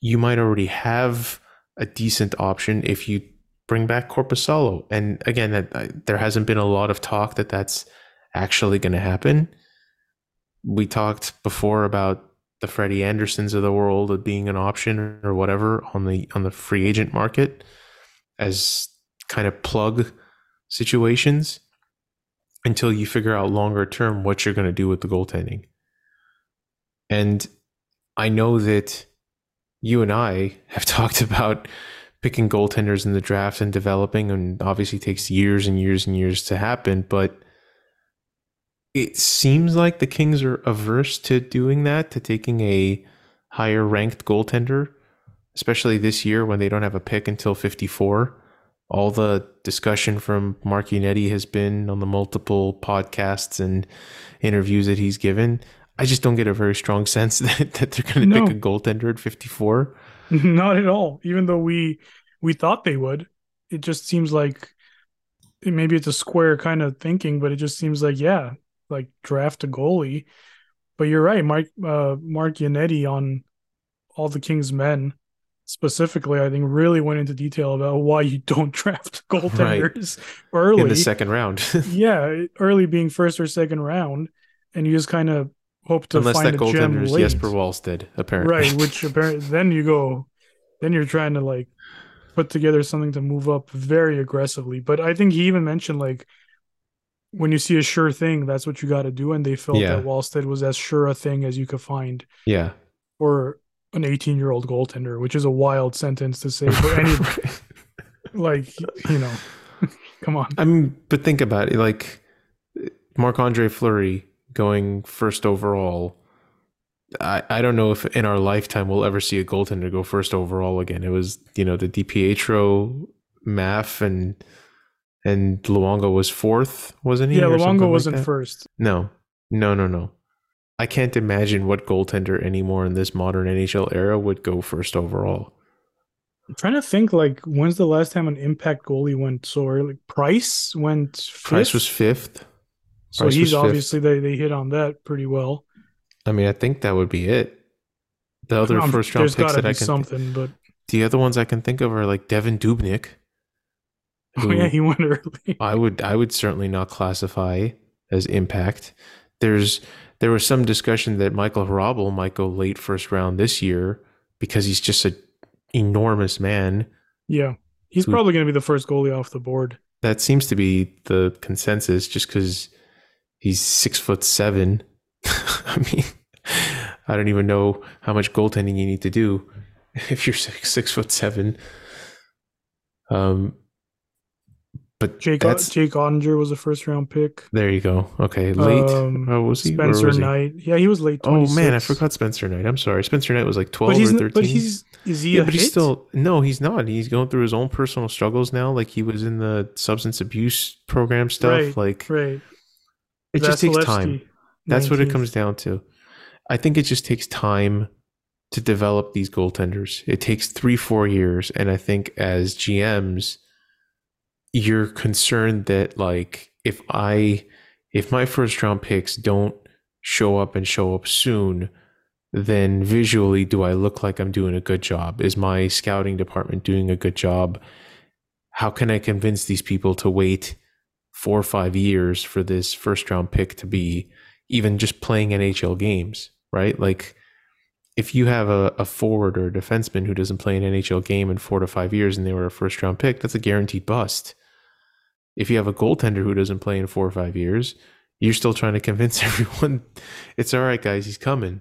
[SPEAKER 3] you might already have a decent option if you bring back Korpisalo. And again, that, uh, there hasn't been a lot of talk that that's actually going to happen. We talked before about the Freddie Andersens of the world being an option or whatever on the on the free agent market as kind of plug situations until you figure out longer term what you're going to do with the goaltending. And I know that you and I have [LAUGHS] talked about picking goaltenders in the draft and developing, and obviously takes years and years and years to happen. But it seems like the Kings are averse to doing that, to taking a higher ranked goaltender, especially this year when they don't have a pick until 54. All the discussion from Mark Yannetti has been on the multiple podcasts and interviews that he's given. I just don't get a very strong [LAUGHS] sense that, that they're going to no. pick a goaltender at 54. [LAUGHS]
[SPEAKER 2] Not at all. Even though we we thought they would, it just seems like maybe it's a square kind of thinking, but it just seems like yeah, like draft a goalie. But you're right, Mike uh, Mark Yannetti on all the Kings men specifically, I think really went into detail about why you don't [LAUGHS] draft goaltenders right. early
[SPEAKER 3] in the second round. [LAUGHS]
[SPEAKER 2] yeah, early being first or second round, and you just kind of hope to Unless find that a gem late.
[SPEAKER 3] Jesper Wallstedt, apparently.
[SPEAKER 2] Right, which [LAUGHS] apparently then you go, then you're trying to like put together something to move up very aggressively. But I think he even mentioned like when you see a sure thing, that's what you got to do. And they felt yeah. that Wallstedt was as sure a thing as you could find.
[SPEAKER 3] Yeah.
[SPEAKER 2] For an 18 year old goaltender, which is a wild sentence to say for anybody. [LAUGHS] [LAUGHS] like, you know, come on.
[SPEAKER 3] I mean, but think about it. Like Marc Andre Fleury going first overall. I, I don't know if in our lifetime we'll ever see a goaltender go first overall again. It was, you know, the DiPietro, Maff, and and Luongo was fourth, wasn't he?
[SPEAKER 2] Yeah, Luongo wasn't like first.
[SPEAKER 3] No, no, no, no. I can't imagine what goaltender anymore in this modern NHL era would go first overall.
[SPEAKER 2] I'm trying to think like when's the last time an impact goalie went so early? Price went fifth?
[SPEAKER 3] Price was fifth.
[SPEAKER 2] So Price he's obviously they, they hit on that pretty well.
[SPEAKER 3] I mean, I think that would be it. The other um, first round picks that I can
[SPEAKER 2] something, th- but
[SPEAKER 3] the other ones I can think of are like Devan Dubnyk.
[SPEAKER 2] oh yeah, he went early. [LAUGHS]
[SPEAKER 3] I would I would certainly not classify as impact. There's there was some discussion that Michael Hrabal might go late first round this year because he's just an enormous man.
[SPEAKER 2] Yeah, he's who, probably going to be the first goalie off the board.
[SPEAKER 3] That seems to be the consensus, just because he's six foot seven. [LAUGHS] I mean, I don't even know how much goaltending you need to do [LAUGHS] if you're six, six foot seven. Um, but
[SPEAKER 2] Jake that's, Jake Oettinger was a first round pick.
[SPEAKER 3] There you go. Okay, late. Um,
[SPEAKER 2] oh, was he? Spencer was Knight. He? Yeah, he was late. 26.
[SPEAKER 3] Oh man, I forgot Spencer Knight. I'm sorry. Spencer Knight was like 12 or 13.
[SPEAKER 2] But he's is he? Yeah, but
[SPEAKER 3] hit? he's still no. He's not. He's going through his own personal struggles now. Like he was in the substance abuse program stuff.
[SPEAKER 2] Right,
[SPEAKER 3] like
[SPEAKER 2] right.
[SPEAKER 3] It just takes time. That's 19th. what it comes down to. I think it just takes time to develop these goaltenders. It takes three, four years, and I think as GMs you're concerned that like if I if my first round picks don't show up and show up soon, then visually do I look like I'm doing a good job? Is my scouting department doing a good job? How can I convince these people to wait four or five years for this first round pick to be even just playing NHL games, right? Like if you have a, a forward or a defenseman who doesn't play an NHL game in four to five years and they were a first round pick, that's a guaranteed bust if you have a goaltender who doesn't play in four or five years, you're still trying to convince [LAUGHS] everyone it's all right, guys, he's coming.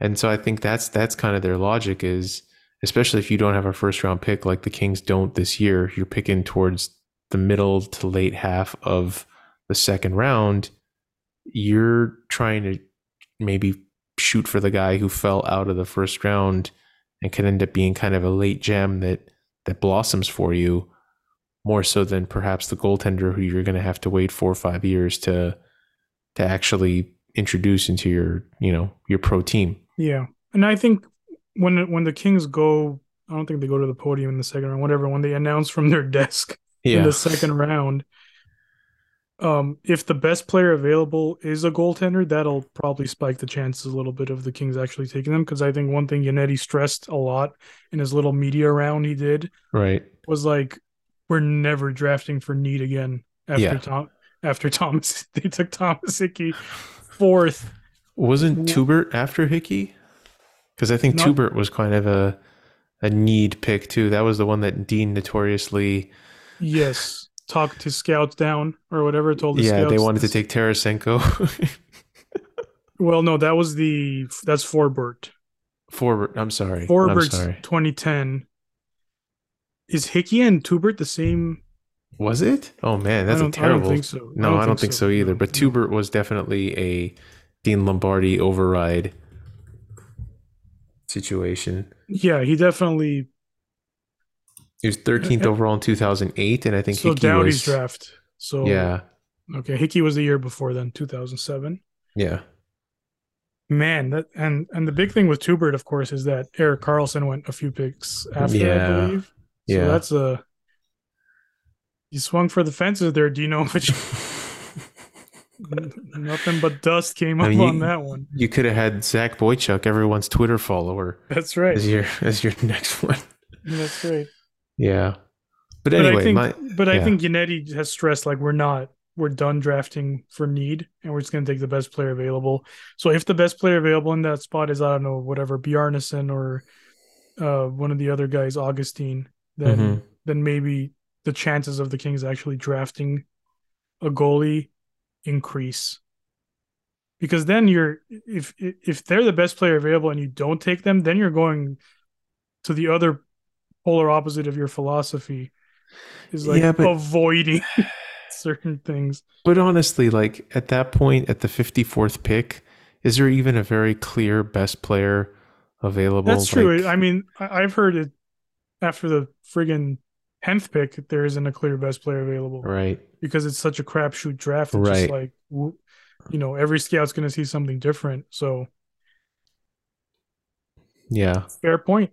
[SPEAKER 3] And so I think that's that's kind of their logic is especially if you don't have a first round pick like the Kings don't this year, you're picking towards the middle to late half of the second round, you're trying to maybe shoot for the guy who fell out of the first round and can end up being kind of a late gem that that blossoms for you more so than perhaps the goaltender who you're going to have to wait four or five years to to actually introduce into your you know your pro team.
[SPEAKER 2] Yeah, and I think when when the Kings go, I don't think they go to the podium in the second round. Whatever, when they announce from their [LAUGHS] desk yeah. in the second round, um, if the best player available is a goaltender, that'll probably spike the chances a little bit of the Kings actually taking them. Because I think one thing Yannetti stressed a lot in his little media round he did
[SPEAKER 3] Right.
[SPEAKER 2] was like, "We're never drafting for need again." After
[SPEAKER 3] Yeah.
[SPEAKER 2] Tom, after Thomas, [LAUGHS] they took Thomas Hickey fourth.
[SPEAKER 3] Wasn't Teubert after Hickey? Because I think
[SPEAKER 2] No.
[SPEAKER 3] Teubert was kind of a a need pick too. That was the one that Dean notoriously.
[SPEAKER 2] Yes, talked to scouts down or whatever. Told the
[SPEAKER 3] Yeah, they wanted to take Tarasenko. [LAUGHS]
[SPEAKER 2] Well, no, that was the that's Forbort.
[SPEAKER 3] Forward. I'm sorry. I'm sorry.
[SPEAKER 2] 2010. Is Hickey and Teubert the same?
[SPEAKER 3] Was it? Oh man, that's
[SPEAKER 2] I
[SPEAKER 3] a
[SPEAKER 2] don't, I don't
[SPEAKER 3] terrible.
[SPEAKER 2] think so.
[SPEAKER 3] No, I don't, think, so, either.
[SPEAKER 2] No,
[SPEAKER 3] But. Teubert was definitely a Dean Lombardi override situation.
[SPEAKER 2] Yeah, he definitely.
[SPEAKER 3] He was 13th
[SPEAKER 2] Uh,
[SPEAKER 3] overall in 2008, and I think
[SPEAKER 2] So
[SPEAKER 3] Hickey
[SPEAKER 2] Doughty's
[SPEAKER 3] was.
[SPEAKER 2] draft. So
[SPEAKER 3] Yeah,
[SPEAKER 2] okay, Hickey was the year before then, 2007.
[SPEAKER 3] yeah,
[SPEAKER 2] Man, that and and the big thing with Teubert, of course, is that Erik Karlsson went a few picks after,
[SPEAKER 3] Yeah.
[SPEAKER 2] I believe. So
[SPEAKER 3] yeah.
[SPEAKER 2] that's a. You swung for the fences there, Dino. Which [LAUGHS] nothing but dust came
[SPEAKER 3] I
[SPEAKER 2] up
[SPEAKER 3] mean,
[SPEAKER 2] on
[SPEAKER 3] you-
[SPEAKER 2] that one.
[SPEAKER 3] you could have had Zach Boychuk, everyone's Twitter follower,
[SPEAKER 2] That's right.
[SPEAKER 3] as your as your [LAUGHS] next one.
[SPEAKER 2] That's right.
[SPEAKER 3] Yeah, but
[SPEAKER 2] But
[SPEAKER 3] anyway,
[SPEAKER 2] I think,
[SPEAKER 3] my
[SPEAKER 2] but I think Yannetti has stressed like we're not, we're done drafting for need, and we're just going to take the best player available. So if the best player available in that spot is I don't know whatever Bjarnason or uh, one of the other guys, Augustine, then
[SPEAKER 3] Mhm.
[SPEAKER 2] then maybe the chances of the Kings actually drafting a goalie increase. Because then you're if if they're the best player available and you don't take them, then you're going to the other polar opposite of your philosophy is like
[SPEAKER 3] Yeah, but-
[SPEAKER 2] avoiding [LAUGHS] certain things.
[SPEAKER 3] But honestly, like at that point, at the 54th pick, is there even a very clear best player available?
[SPEAKER 2] That's true.
[SPEAKER 3] Like,
[SPEAKER 2] I mean, I've heard it after the friggin' tenth pick, there isn't a clear best player available
[SPEAKER 3] right.
[SPEAKER 2] because it's such a crapshoot draft. It's
[SPEAKER 3] Right.
[SPEAKER 2] just like you know, every scout's going to see something different. So
[SPEAKER 3] Yeah.
[SPEAKER 2] fair point.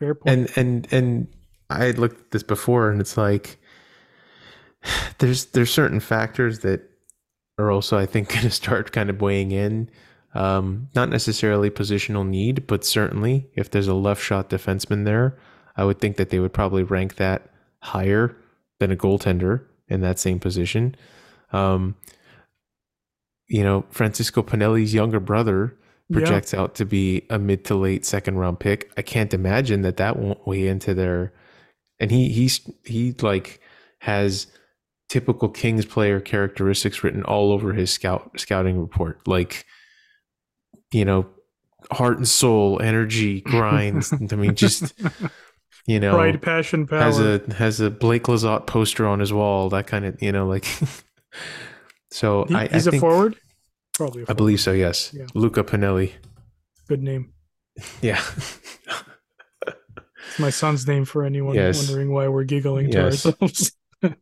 [SPEAKER 2] Fair point.
[SPEAKER 3] And and and I had looked at this before, and it's like [SIGHS] there's there's certain factors that are also I think [LAUGHS] going to start kind of weighing in. Um, not necessarily positional need, but certainly if there's a left shot defenseman there, I would think that they would probably rank that higher than a goaltender in that same position. Um, you know, Francesco Pinelli's younger brother
[SPEAKER 2] Yeah.
[SPEAKER 3] projects out to be a mid to late second round pick. I can't imagine that that won't weigh into their. And he he's he like has typical Kings player characteristics written all over his scout scouting report, like you know, heart and soul, energy, [LAUGHS] grinds. I mean, just you know,
[SPEAKER 2] Pride, passion, power.
[SPEAKER 3] has a has a Blake Lizotte poster on his wall. That kind of you know, like. [LAUGHS] so
[SPEAKER 2] He-
[SPEAKER 3] I,
[SPEAKER 2] he's
[SPEAKER 3] I
[SPEAKER 2] a forward. Probably.
[SPEAKER 3] I believe so. Yes,
[SPEAKER 2] Yeah.
[SPEAKER 3] Luca Pinelli.
[SPEAKER 2] Good name. [LAUGHS]
[SPEAKER 3] Yeah.
[SPEAKER 2] It's my son's name for anyone
[SPEAKER 3] Yes.
[SPEAKER 2] wondering why we're giggling to
[SPEAKER 3] Yes.
[SPEAKER 2] ourselves. [LAUGHS]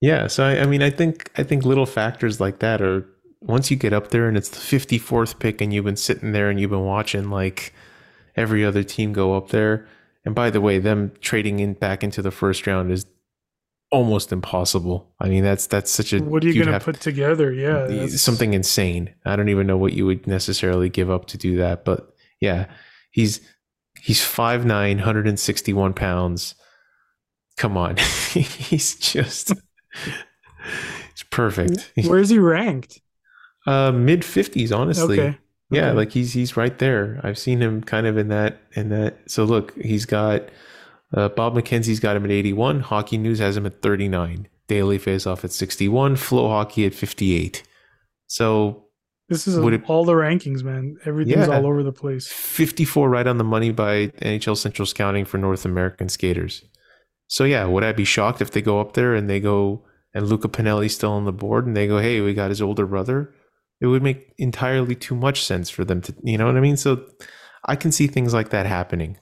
[SPEAKER 3] Yeah, so I, I mean, I think I think little factors like that are once you get up there and it's the fifty fourth pick and you've been sitting there and you've been watching like every other team go up there. And by the way, them trading in back into the first round is almost impossible. I mean, that's that's such a
[SPEAKER 2] what are you going to put together? Yeah,
[SPEAKER 3] something insane. I don't even know what you would necessarily give up to do that, but yeah, he's he's 5'9", 161 pounds. Come on, [LAUGHS] he's just it's perfect. [LAUGHS]
[SPEAKER 2] Where is he ranked?
[SPEAKER 3] Uh, mid fifties, honestly.
[SPEAKER 2] Okay.
[SPEAKER 3] Yeah,
[SPEAKER 2] Okay.
[SPEAKER 3] like he's he's right there. I've seen him kind of in that in that. So look, he's got uh, Bob McKenzie's got him at eighty one. Hockey News has him at thirty nine. Daily Face Off at sixty one. Flow Hockey at fifty eight. So
[SPEAKER 2] This is
[SPEAKER 3] Would it-
[SPEAKER 2] all the rankings, man. Everything's
[SPEAKER 3] Yeah.
[SPEAKER 2] all over the place.
[SPEAKER 3] 54 right on the money by NHL Central Scouting for North American skaters. So yeah, would I be shocked if they go up there and they go and Luca Pinelli's still on the board and they go, "Hey, we got his older brother." It would make entirely too much sense for them to, you know what I mean? So I can see things like that happening.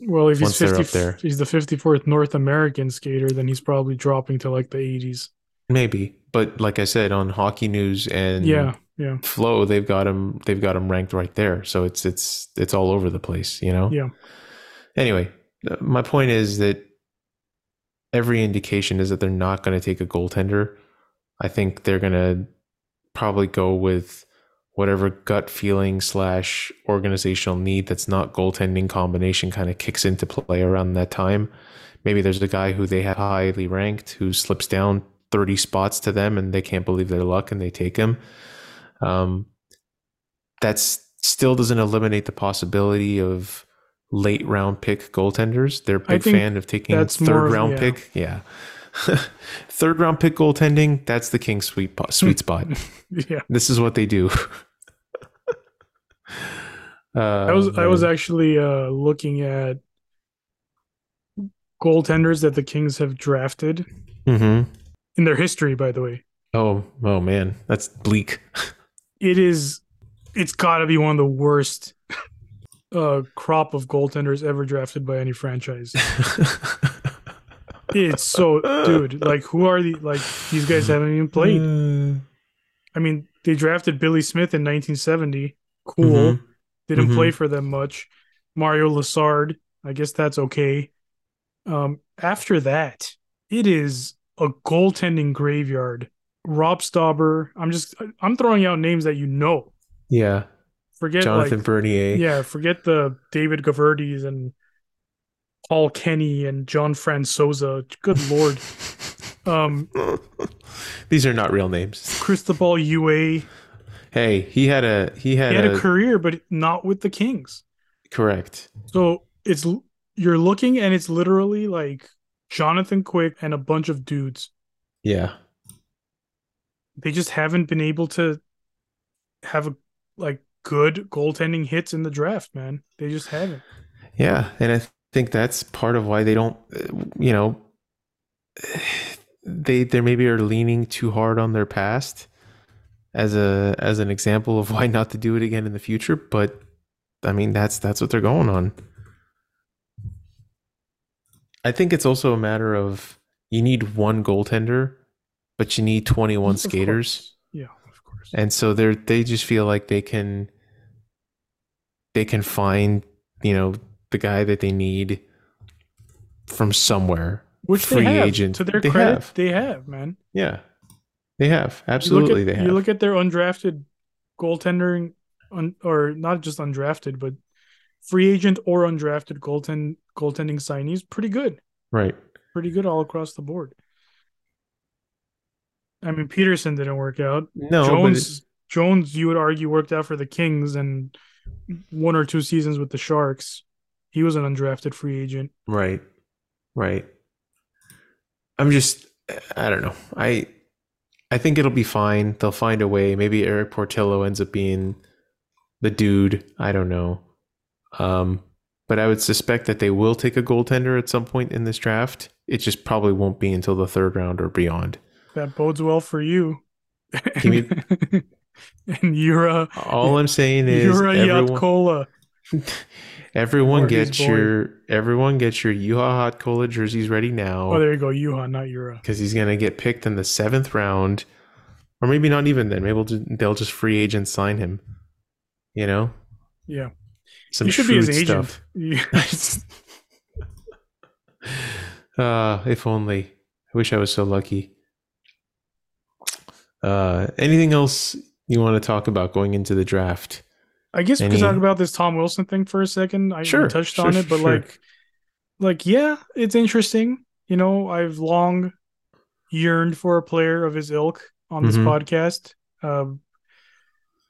[SPEAKER 2] Well, if he's 50,
[SPEAKER 3] up there.
[SPEAKER 2] if he's the 54th North American skater, then he's probably dropping to like the 80s.
[SPEAKER 3] Maybe, but like I said on Hockey News and
[SPEAKER 2] Yeah, yeah,
[SPEAKER 3] Flow, they've got him they've got him ranked right there. So it's it's it's all over the place, you know?
[SPEAKER 2] yeah.
[SPEAKER 3] Anyway, uh, my point is that every indication is that they're not going to take a goaltender. I think they're gonna probably go with whatever gut feeling slash organizational need that's not goaltending combination kind of kicks into play around that time. Maybe there's a guy who they have highly ranked who slips down 30 spots to them and they can't believe their luck and they take him. Um, that still doesn't eliminate the possibility of late round pick goaltenders. They're a big fan of taking third
[SPEAKER 2] more,
[SPEAKER 3] round
[SPEAKER 2] yeah.
[SPEAKER 3] pick. Yeah. [LAUGHS] third round pick goaltending, that's the king's sweet, sweet [LAUGHS] spot.
[SPEAKER 2] Yeah.
[SPEAKER 3] This is what they do. [LAUGHS] uh,
[SPEAKER 2] I was I was actually uh looking at goaltenders that the Kings have drafted
[SPEAKER 3] hmm
[SPEAKER 2] in their history, by the way.
[SPEAKER 3] Oh, oh man, that's bleak.
[SPEAKER 2] It is it's gotta be one of the worst uh crop of goaltenders ever drafted by any franchise. [LAUGHS] It's so dude, like who are the like these guys haven't even played. I mean, they drafted Billy Smith in 1970. Cool.
[SPEAKER 3] Mhm.
[SPEAKER 2] Didn't
[SPEAKER 3] Mhm.
[SPEAKER 2] play for them much. Mario Lessard, I guess that's okay. Um, after that, it is a goaltending graveyard. Rob Stauber. I'm just I'm throwing out names that you know.
[SPEAKER 3] Yeah,
[SPEAKER 2] Forget
[SPEAKER 3] Jonathan
[SPEAKER 2] like
[SPEAKER 3] Bernier.
[SPEAKER 2] yeah, forget the David Goverdes and Paul Kenny and John Francoza. Good lord. [LAUGHS] Um,
[SPEAKER 3] These are not real names.
[SPEAKER 2] Cristobal Huet.
[SPEAKER 3] Hey, he had a he had,
[SPEAKER 2] He had
[SPEAKER 3] a,
[SPEAKER 2] a career, but not with the Kings.
[SPEAKER 3] correct.
[SPEAKER 2] So it's you're looking and it's literally like Jonathan Quick and a bunch of dudes.
[SPEAKER 3] Yeah,
[SPEAKER 2] They just haven't been able to have a like good goaltending hits in the draft, man. They just haven't.
[SPEAKER 3] yeah, and I think that's part of why they don't. You know, [SIGHS] they they maybe are leaning too hard on their past as a as an example of [LAUGHS] why not to do it again in the future. But I mean, that's that's what they're going on. I think it's also a matter of you need one goaltender, but you need 21
[SPEAKER 2] Of
[SPEAKER 3] skaters.
[SPEAKER 2] course. Yeah, of course.
[SPEAKER 3] and so they're they just feel like they can they can find you know the guy that they need from somewhere
[SPEAKER 2] Which
[SPEAKER 3] free agent.
[SPEAKER 2] to their
[SPEAKER 3] They
[SPEAKER 2] credit,
[SPEAKER 3] have.
[SPEAKER 2] they have, man.
[SPEAKER 3] yeah they have absolutely
[SPEAKER 2] at,
[SPEAKER 3] they have
[SPEAKER 2] You look at their undrafted goaltending, un, or not just undrafted, but free agent or undrafted goaltend goaltending signees. Pretty good,
[SPEAKER 3] right
[SPEAKER 2] pretty good all across the board. I mean, Petersen didn't work out.
[SPEAKER 3] no
[SPEAKER 2] Jones, Jones, you would argue worked out for the Kings and one or two seasons with the Sharks. He was an undrafted free agent.
[SPEAKER 3] right right i'm just i don't know i i think it'll be fine. They'll find a way. Maybe Erik Portillo ends up being the dude. I don't know. Um but i would suspect that they will take a goaltender at some point in this draft. It just probably won't be until the third round or beyond.
[SPEAKER 2] That bodes well for you. [LAUGHS] And Yura,
[SPEAKER 3] all i'm saying is
[SPEAKER 2] Yura
[SPEAKER 3] everyone,
[SPEAKER 2] Jatkola.
[SPEAKER 3] Everyone
[SPEAKER 2] Marty's
[SPEAKER 3] get
[SPEAKER 2] boy.
[SPEAKER 3] your everyone get your Yuha Hot Cola jerseys ready now
[SPEAKER 2] Oh, there you go, Juha, not Yura.
[SPEAKER 3] because he's gonna get picked in the seventh round, or maybe not even then. Maybe we'll they'll just free agent sign him. You know,
[SPEAKER 2] Yeah,
[SPEAKER 3] some
[SPEAKER 2] you should be his agent.
[SPEAKER 3] stuff. [LAUGHS] Uh, if only. I wish I was so lucky. Uh, anything else you want to talk about going into the draft?
[SPEAKER 2] I guess we could talk about this Tom Wilson thing for a second. I
[SPEAKER 3] Sure,
[SPEAKER 2] touched
[SPEAKER 3] sure,
[SPEAKER 2] on it, but
[SPEAKER 3] sure.
[SPEAKER 2] like, like yeah, it's interesting. You know, I've long yearned for a player of his ilk on this
[SPEAKER 3] Mhm.
[SPEAKER 2] podcast. Um,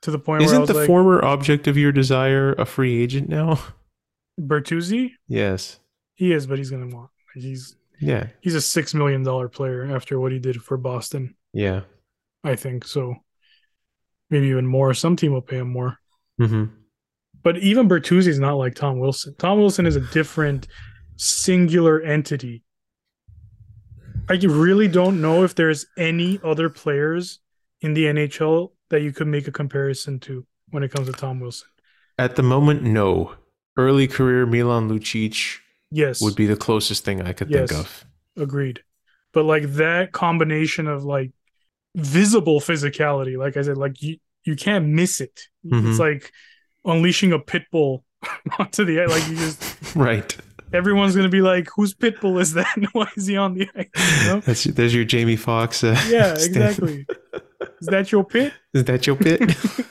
[SPEAKER 2] to the point where I
[SPEAKER 3] Isn't
[SPEAKER 2] was
[SPEAKER 3] the
[SPEAKER 2] like,
[SPEAKER 3] former object of your desire a free agent now? [LAUGHS]
[SPEAKER 2] Bertuzzi,
[SPEAKER 3] yes.
[SPEAKER 2] he is, but he's gonna want. He's
[SPEAKER 3] Yeah.
[SPEAKER 2] he's a six million dollar player after what he did for Boston.
[SPEAKER 3] Yeah.
[SPEAKER 2] I think so. Maybe even more. Some team will pay him more.
[SPEAKER 3] Hmm
[SPEAKER 2] But even Bertuzzi is not like Tom Wilson. Tom Wilson is a different, singular entity. I really don't know if there's any other players in the NHL that you could make a comparison to when it comes to Tom Wilson.
[SPEAKER 3] At the moment, no. Early career Milan Lucic
[SPEAKER 2] Yes,
[SPEAKER 3] would be the closest thing I could
[SPEAKER 2] Yes.
[SPEAKER 3] think of.
[SPEAKER 2] agreed. But like that combination of like visible physicality, like I said, like you you can't miss it.
[SPEAKER 3] Mhm.
[SPEAKER 2] It's like unleashing a pit bull [LAUGHS] onto the ice like you just [LAUGHS]
[SPEAKER 3] Right.
[SPEAKER 2] everyone's gonna be like, "Whose pitbull is that? [LAUGHS] Why is he on the ice?" You know?
[SPEAKER 3] That's there's your Jamie Fox. Uh,
[SPEAKER 2] Yeah, exactly. Is that your pit?
[SPEAKER 3] Is that your pit?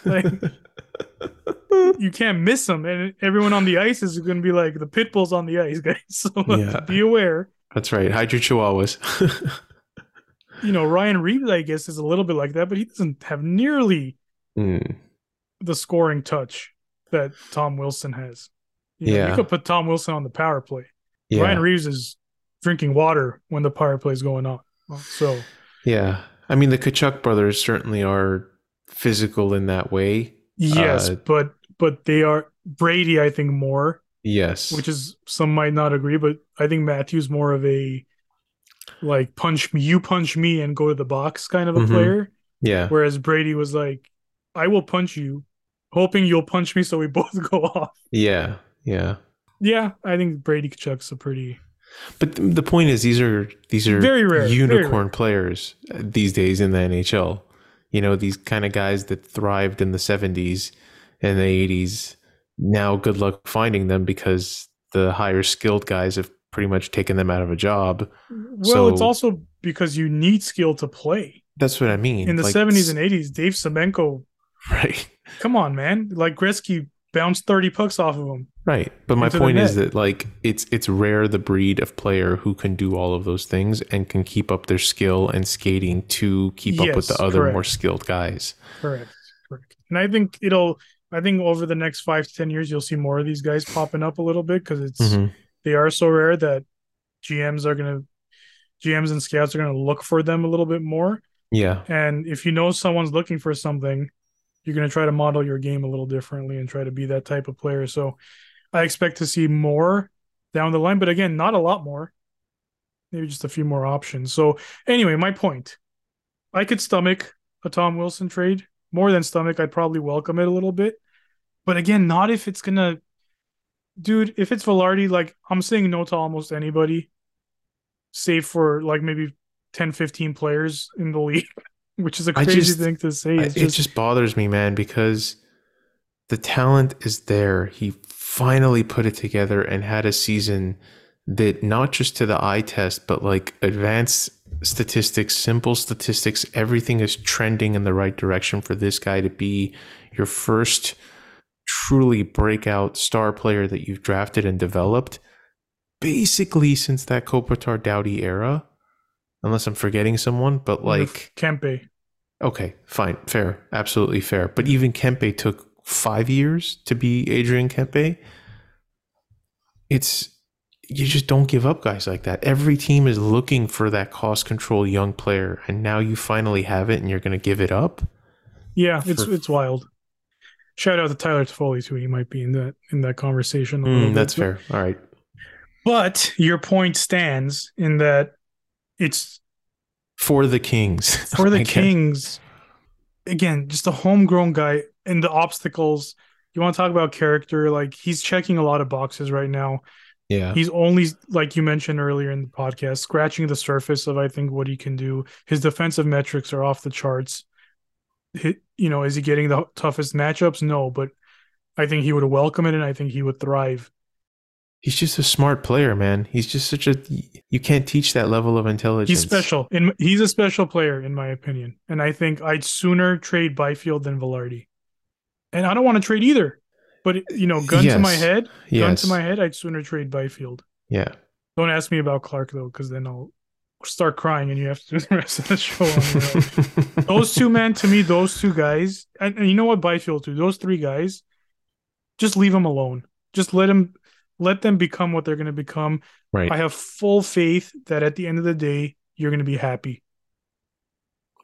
[SPEAKER 2] Like, you can't miss him, and everyone on the ice is gonna be like, "The pitbull's on the ice, guys." So
[SPEAKER 3] Yeah.
[SPEAKER 2] be aware.
[SPEAKER 3] That's right. Hide your chihuahuas.
[SPEAKER 2] You know, Ryan Reaves, I guess, is a little bit like that, but he doesn't have nearly
[SPEAKER 3] Mm,
[SPEAKER 2] the scoring touch that Tom Wilson has. You know,
[SPEAKER 3] Yeah.
[SPEAKER 2] you could put Tom Wilson on the power play.
[SPEAKER 3] yeah.
[SPEAKER 2] Ryan Reaves is drinking water when the power play is going on. So
[SPEAKER 3] Yeah. I mean, the Tkachuk brothers certainly are physical in that way.
[SPEAKER 2] yes,
[SPEAKER 3] Uh,
[SPEAKER 2] but but they are Brady, I think, more,
[SPEAKER 3] Yes.
[SPEAKER 2] which is some might not agree, but I think Matthew's more of a like punch me, you punch me and go to the box kind of a
[SPEAKER 3] Mhm.
[SPEAKER 2] player.
[SPEAKER 3] yeah.
[SPEAKER 2] Whereas Brady was like, I will punch you, hoping you'll punch me so we [LAUGHS] both go off.
[SPEAKER 3] Yeah. Yeah.
[SPEAKER 2] Yeah, I think Brady Tkachuk's a pretty
[SPEAKER 3] But th- the point is, these are these are
[SPEAKER 2] Very rare, very
[SPEAKER 3] unicorn
[SPEAKER 2] rare.
[SPEAKER 3] players uh, these days in the NHL. You know, these kind of guys that thrived in the '70s and the '80s. Now, good luck finding them because the higher skilled guys have pretty much taken them out of a job.
[SPEAKER 2] well. it's also because you need skill to play.
[SPEAKER 3] That's what I mean.
[SPEAKER 2] In the
[SPEAKER 3] Like,
[SPEAKER 2] seventies and eighties, Dave Semenko, [LAUGHS]
[SPEAKER 3] right,
[SPEAKER 2] come on, man, like Gretzky bounced thirty pucks off of him.
[SPEAKER 3] right. But my point is that like it's it's rare the breed of player who can do all of those things and can keep up their skill and skating to keep up with the other
[SPEAKER 2] correct.
[SPEAKER 3] more skilled guys.
[SPEAKER 2] Correct, correct. And I think it'll. I think over the next five to ten years, you'll see more of these guys popping up a little bit because it's
[SPEAKER 3] Mhm.
[SPEAKER 2] they are so rare that GMs are gonna GMs and scouts are gonna look for them a little bit more.
[SPEAKER 3] Yeah.
[SPEAKER 2] And if you know someone's looking for something, you're going to try to model your game a little differently and try to be that type of player. So I expect to see more down the line, but again, not a lot more. Maybe just a few more options. So anyway, my point. I could stomach a Tom Wilson trade. More than stomach, I'd probably welcome it a little bit. But again, not if it's gonna dude, if it's Vilardi, like I'm saying no to almost anybody, save for like maybe 10, 15 players in the [LAUGHS] league, which is a crazy
[SPEAKER 3] just-
[SPEAKER 2] thing to say.
[SPEAKER 3] I-
[SPEAKER 2] It's
[SPEAKER 3] it
[SPEAKER 2] just,
[SPEAKER 3] just bothers me, man, because the talent is there. He finally put it together and had a season that not just to the eye test, but like advanced statistics, simple statistics, everything is trending in the right direction for this guy to be your first truly breakout star player that you've drafted and developed. Basically, since that Kopitar Doughty era, unless I'm forgetting someone, but like
[SPEAKER 2] Kempe.
[SPEAKER 3] Okay, fine, fair, absolutely fair. But even Kempe took five years to be Adrian Kempe. It's you just don't give up guys like that. Every team is looking for that cost control young player, and now you finally have it, and you're going to give it up.
[SPEAKER 2] Yeah, it's
[SPEAKER 3] For-
[SPEAKER 2] it's wild. Shout out to Tyler Toffoli too. He might be in that in that conversation.
[SPEAKER 3] Mm, that's fair. All right.
[SPEAKER 2] But your point stands in that it's
[SPEAKER 3] For the Kings. [LAUGHS]
[SPEAKER 2] for the Kings. Again, just a homegrown guy and the obstacles. You want to talk about character? Like he's checking a lot of boxes right now.
[SPEAKER 3] Yeah.
[SPEAKER 2] He's only, like you mentioned earlier in the podcast, scratching the surface of I think what he can do. His defensive metrics are off the charts. Hi- you know, is he getting the toughest matchups? No, but I think he would welcome it, and I think he would thrive.
[SPEAKER 3] He's just a smart player, man. He's just such a you can't teach that level of intelligence.
[SPEAKER 2] He's special, and he's a special player in my opinion. And I think I'd sooner trade Byfield than Vilardi. And I don't want to trade either. But you know, gun to my head, gun
[SPEAKER 3] Yes.
[SPEAKER 2] to my head, I'd sooner trade Byfield.
[SPEAKER 3] Yeah.
[SPEAKER 2] Don't ask me about Clarke though, because then I'll start crying, and you have to do the rest of the show. On [LAUGHS] those two men, to me, those two guys, and, and you know what, Byfield too. Those three guys, just leave them alone. Just let them, let them become what they're going to become.
[SPEAKER 3] right.
[SPEAKER 2] I have full faith that at the end of the day, you're going to be happy.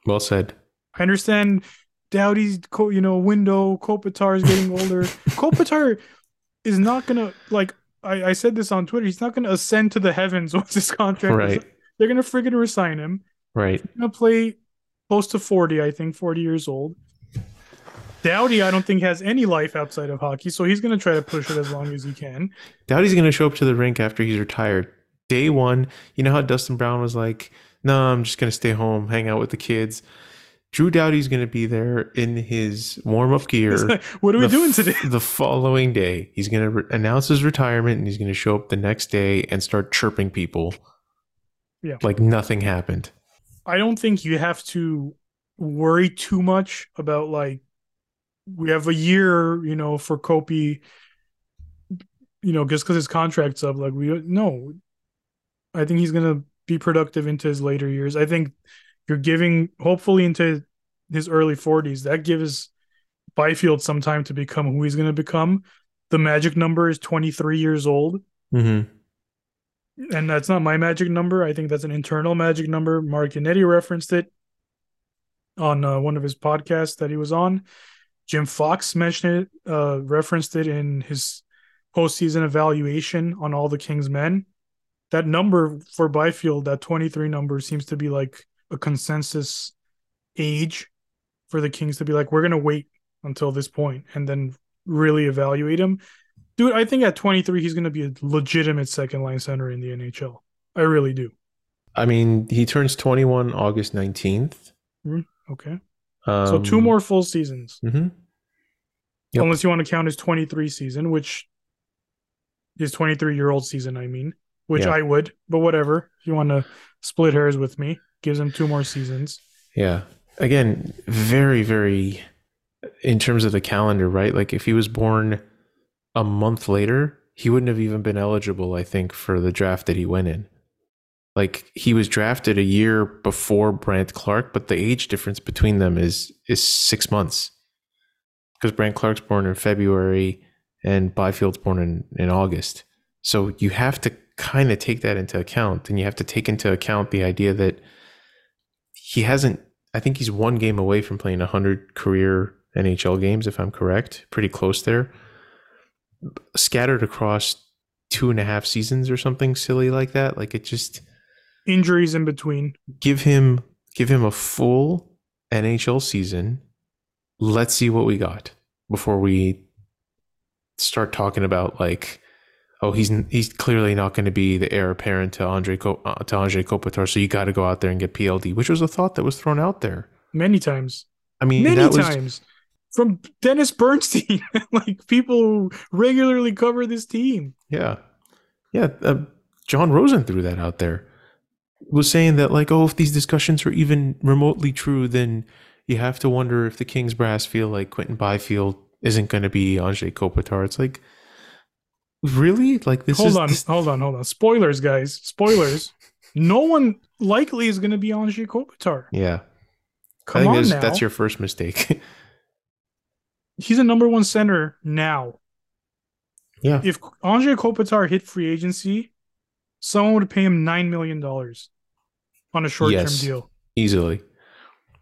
[SPEAKER 3] well said.
[SPEAKER 2] I understand Doughty's, you know, window, Kopitar is getting older. [LAUGHS] Kopitar is not going to, like, I, I said this on Twitter, he's not going to ascend to the heavens [LAUGHS] once his contract is-
[SPEAKER 3] Right.
[SPEAKER 2] They're going to friggin' resign him.
[SPEAKER 3] Right.
[SPEAKER 2] He's going to play close to 40, I think, 40 years old. Doughty, I don't think, has any life outside of hockey, so he's going to try to push it as long as he can.
[SPEAKER 3] Doughty's going to show up to the rink after he's retired. Day one, you know how Dustin Brown was like, no, I'm just going to stay home, hang out with the kids. Drew Doughty's going to be there in his warm up gear.
[SPEAKER 2] what are we
[SPEAKER 3] the
[SPEAKER 2] doing today?
[SPEAKER 3] The following day, he's going to re- announce his retirement and he's going to show up the next day and start chirping people.
[SPEAKER 2] Yeah.
[SPEAKER 3] Like nothing happened.
[SPEAKER 2] I don't think you have to worry too much about like we have a year, you know, for Kopi, you know, just because his contract's up. Like we no, I think he's gonna be productive into his later years. I think you're giving hopefully into his early 40s. That gives Byfield some time to become who he's gonna become. The magic number is 23 years old
[SPEAKER 3] Mm-hmm.
[SPEAKER 2] and that's not my magic number. I think that's an internal magic number. Mark Yannetti referenced it on uh, one of his podcasts that he was on. Jim Fox mentioned it, uh, referenced it in his postseason evaluation on all the Kings men. That number for Byfield, that 23 number, seems to be like a consensus age for the Kings to be like, we're going to wait until this point and then really evaluate him. Dude, I think at 23, he's going to be a legitimate second line center in the NHL. I really do.
[SPEAKER 3] I mean, he turns 21 August 19th.
[SPEAKER 2] Okay.
[SPEAKER 3] Um,
[SPEAKER 2] so two more full seasons,
[SPEAKER 3] hmm Yep.
[SPEAKER 2] unless you want to count his 23 season, which his 23 year old season, I mean, which
[SPEAKER 3] Yeah.
[SPEAKER 2] I would, but whatever. If you want to split hairs with me, gives him two more seasons.
[SPEAKER 3] Yeah. Again, very, very, in terms of the calendar, right? Like if he was born a month later, he wouldn't have even been eligible, I think, for the draft that he went in. Like he was drafted a year before Brandt Clarke, but the age difference between them is is six months. Because Brandt Clarke's born in February and Byfield's born in, in August. So you have to kind of take that into account. And you have to take into account the idea that he hasn't I think he's one game away from playing 100 career NHL games, if I'm correct. Pretty close there. Scattered across two and a half seasons or something silly like that. Like it just
[SPEAKER 2] Injuries in between.
[SPEAKER 3] give him give him a full NHL season. Let's see what we got before we start talking about like, oh, he's he's clearly not going to be the heir apparent to Andre Ko- uh, to Andre Kopitar, so you got to go out there and get PLD, which was a thought that was thrown out there.
[SPEAKER 2] Many times.
[SPEAKER 3] I mean,
[SPEAKER 2] Many
[SPEAKER 3] that was
[SPEAKER 2] times. From Dennis Bernstein, [LAUGHS] like people who regularly cover this team.
[SPEAKER 3] Yeah. Yeah. Uh, Jon Rosen threw that out there. Was saying that, like, oh, if these discussions are even remotely true, then you have to wonder if the Kings brass feel like Quinton Byfield isn't going to be Andre Kopitar. It's like, really? Like, this
[SPEAKER 2] hold
[SPEAKER 3] is.
[SPEAKER 2] on,
[SPEAKER 3] this-
[SPEAKER 2] hold on, hold on. Spoilers, guys. Spoilers. no one likely is going to be Anže Kopitar.
[SPEAKER 3] yeah.
[SPEAKER 2] Come
[SPEAKER 3] I think
[SPEAKER 2] on
[SPEAKER 3] that's,
[SPEAKER 2] now.
[SPEAKER 3] that's your first mistake. [LAUGHS]
[SPEAKER 2] He's a number one center now.
[SPEAKER 3] yeah.
[SPEAKER 2] If Anže Kopitar hit free agency, someone would pay him nine million dollars on a short-term
[SPEAKER 3] Yes.
[SPEAKER 2] deal.
[SPEAKER 3] Easily.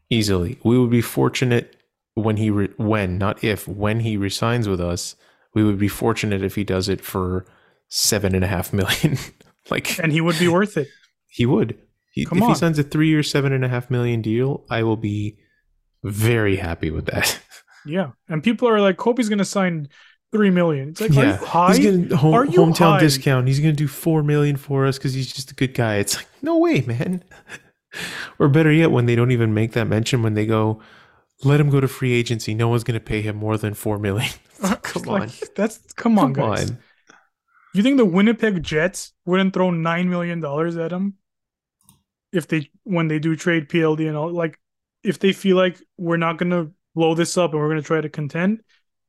[SPEAKER 3] Easily. We would be fortunate when he, re- when, not if, when he resigns with us, we would be fortunate if he does it for seven and a half million. [LAUGHS] like,
[SPEAKER 2] And he would be worth it. [LAUGHS]
[SPEAKER 3] He would. He,
[SPEAKER 2] Come
[SPEAKER 3] if he signs a three-year, seven and a half million deal, I will be very happy with that. [LAUGHS]
[SPEAKER 2] Yeah. And people are like, Kobe's gonna sign three million. It's like, are
[SPEAKER 3] yeah,
[SPEAKER 2] you high?
[SPEAKER 3] he's gonna home,
[SPEAKER 2] Are you
[SPEAKER 3] hometown
[SPEAKER 2] high?
[SPEAKER 3] discount. He's gonna do four million for us because he's just a good guy. It's like no way, man. [LAUGHS] or better yet, when they don't even make that mention, when they go, let him go to free agency. No one's gonna pay him more than four million. [LAUGHS] come
[SPEAKER 2] Like,
[SPEAKER 3] on,
[SPEAKER 2] that's come on,
[SPEAKER 3] come
[SPEAKER 2] guys.
[SPEAKER 3] on.
[SPEAKER 2] You think the Winnipeg Jets wouldn't throw nine million dollars at him if they when they do trade PLD and all? Like, if they feel like we're not gonna blow this up and we're gonna try to contend,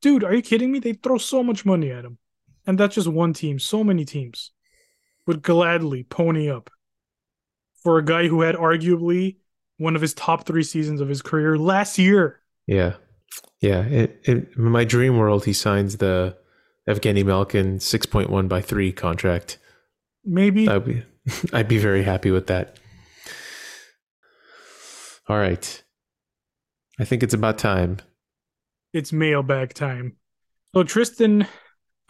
[SPEAKER 2] dude, are you kidding me? They throw so much money at him, and that's just one team. So many teams would gladly pony up for a guy who had arguably one of his top three seasons of his career last year.
[SPEAKER 3] Yeah, yeah. It, it, in my dream world, he signs the Evgeny Malkin six point one by three contract.
[SPEAKER 2] Maybe
[SPEAKER 3] I'd be, [LAUGHS] I'd be very happy with that. All right. I think it's about time.
[SPEAKER 2] It's mailbag time. So Tristan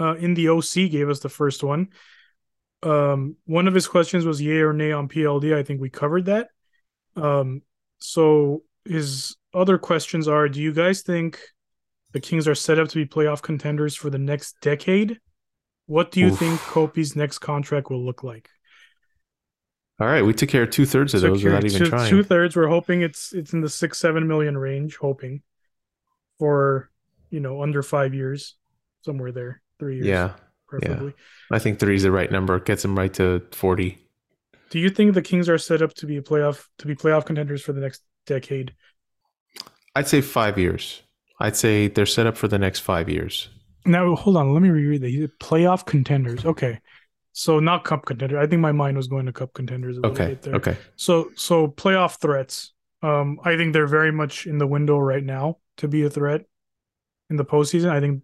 [SPEAKER 2] uh, in the OC gave us the first one. Um, one of his questions was yay or nay on PLD. I think we covered that. Um, so his other questions are: Do you guys think the Kings are set up to be playoff contenders for the next decade? What do you
[SPEAKER 3] Oof.
[SPEAKER 2] think Kopi's next contract will look like?
[SPEAKER 3] All right, we took care of two thirds of those without even
[SPEAKER 2] two,
[SPEAKER 3] trying.
[SPEAKER 2] Two thirds. We're hoping it's it's in the six seven million range. Hoping for you know under five years, somewhere there, three years,
[SPEAKER 3] yeah,
[SPEAKER 2] preferably.
[SPEAKER 3] I think three is the right number. Gets them right to forty.
[SPEAKER 2] Do you think the Kings are set up to be a playoff to be playoff contenders for the next decade?
[SPEAKER 3] I'd say five years. I'd say they're set up for the next five years.
[SPEAKER 2] Now hold on, let me reread that. Playoff contenders. Okay. So not cup contender. I think my mind was going to cup contenders.
[SPEAKER 3] okay. Okay.
[SPEAKER 2] So so playoff threats. Um, I think they're very much in the window right now to be a threat in the postseason. I think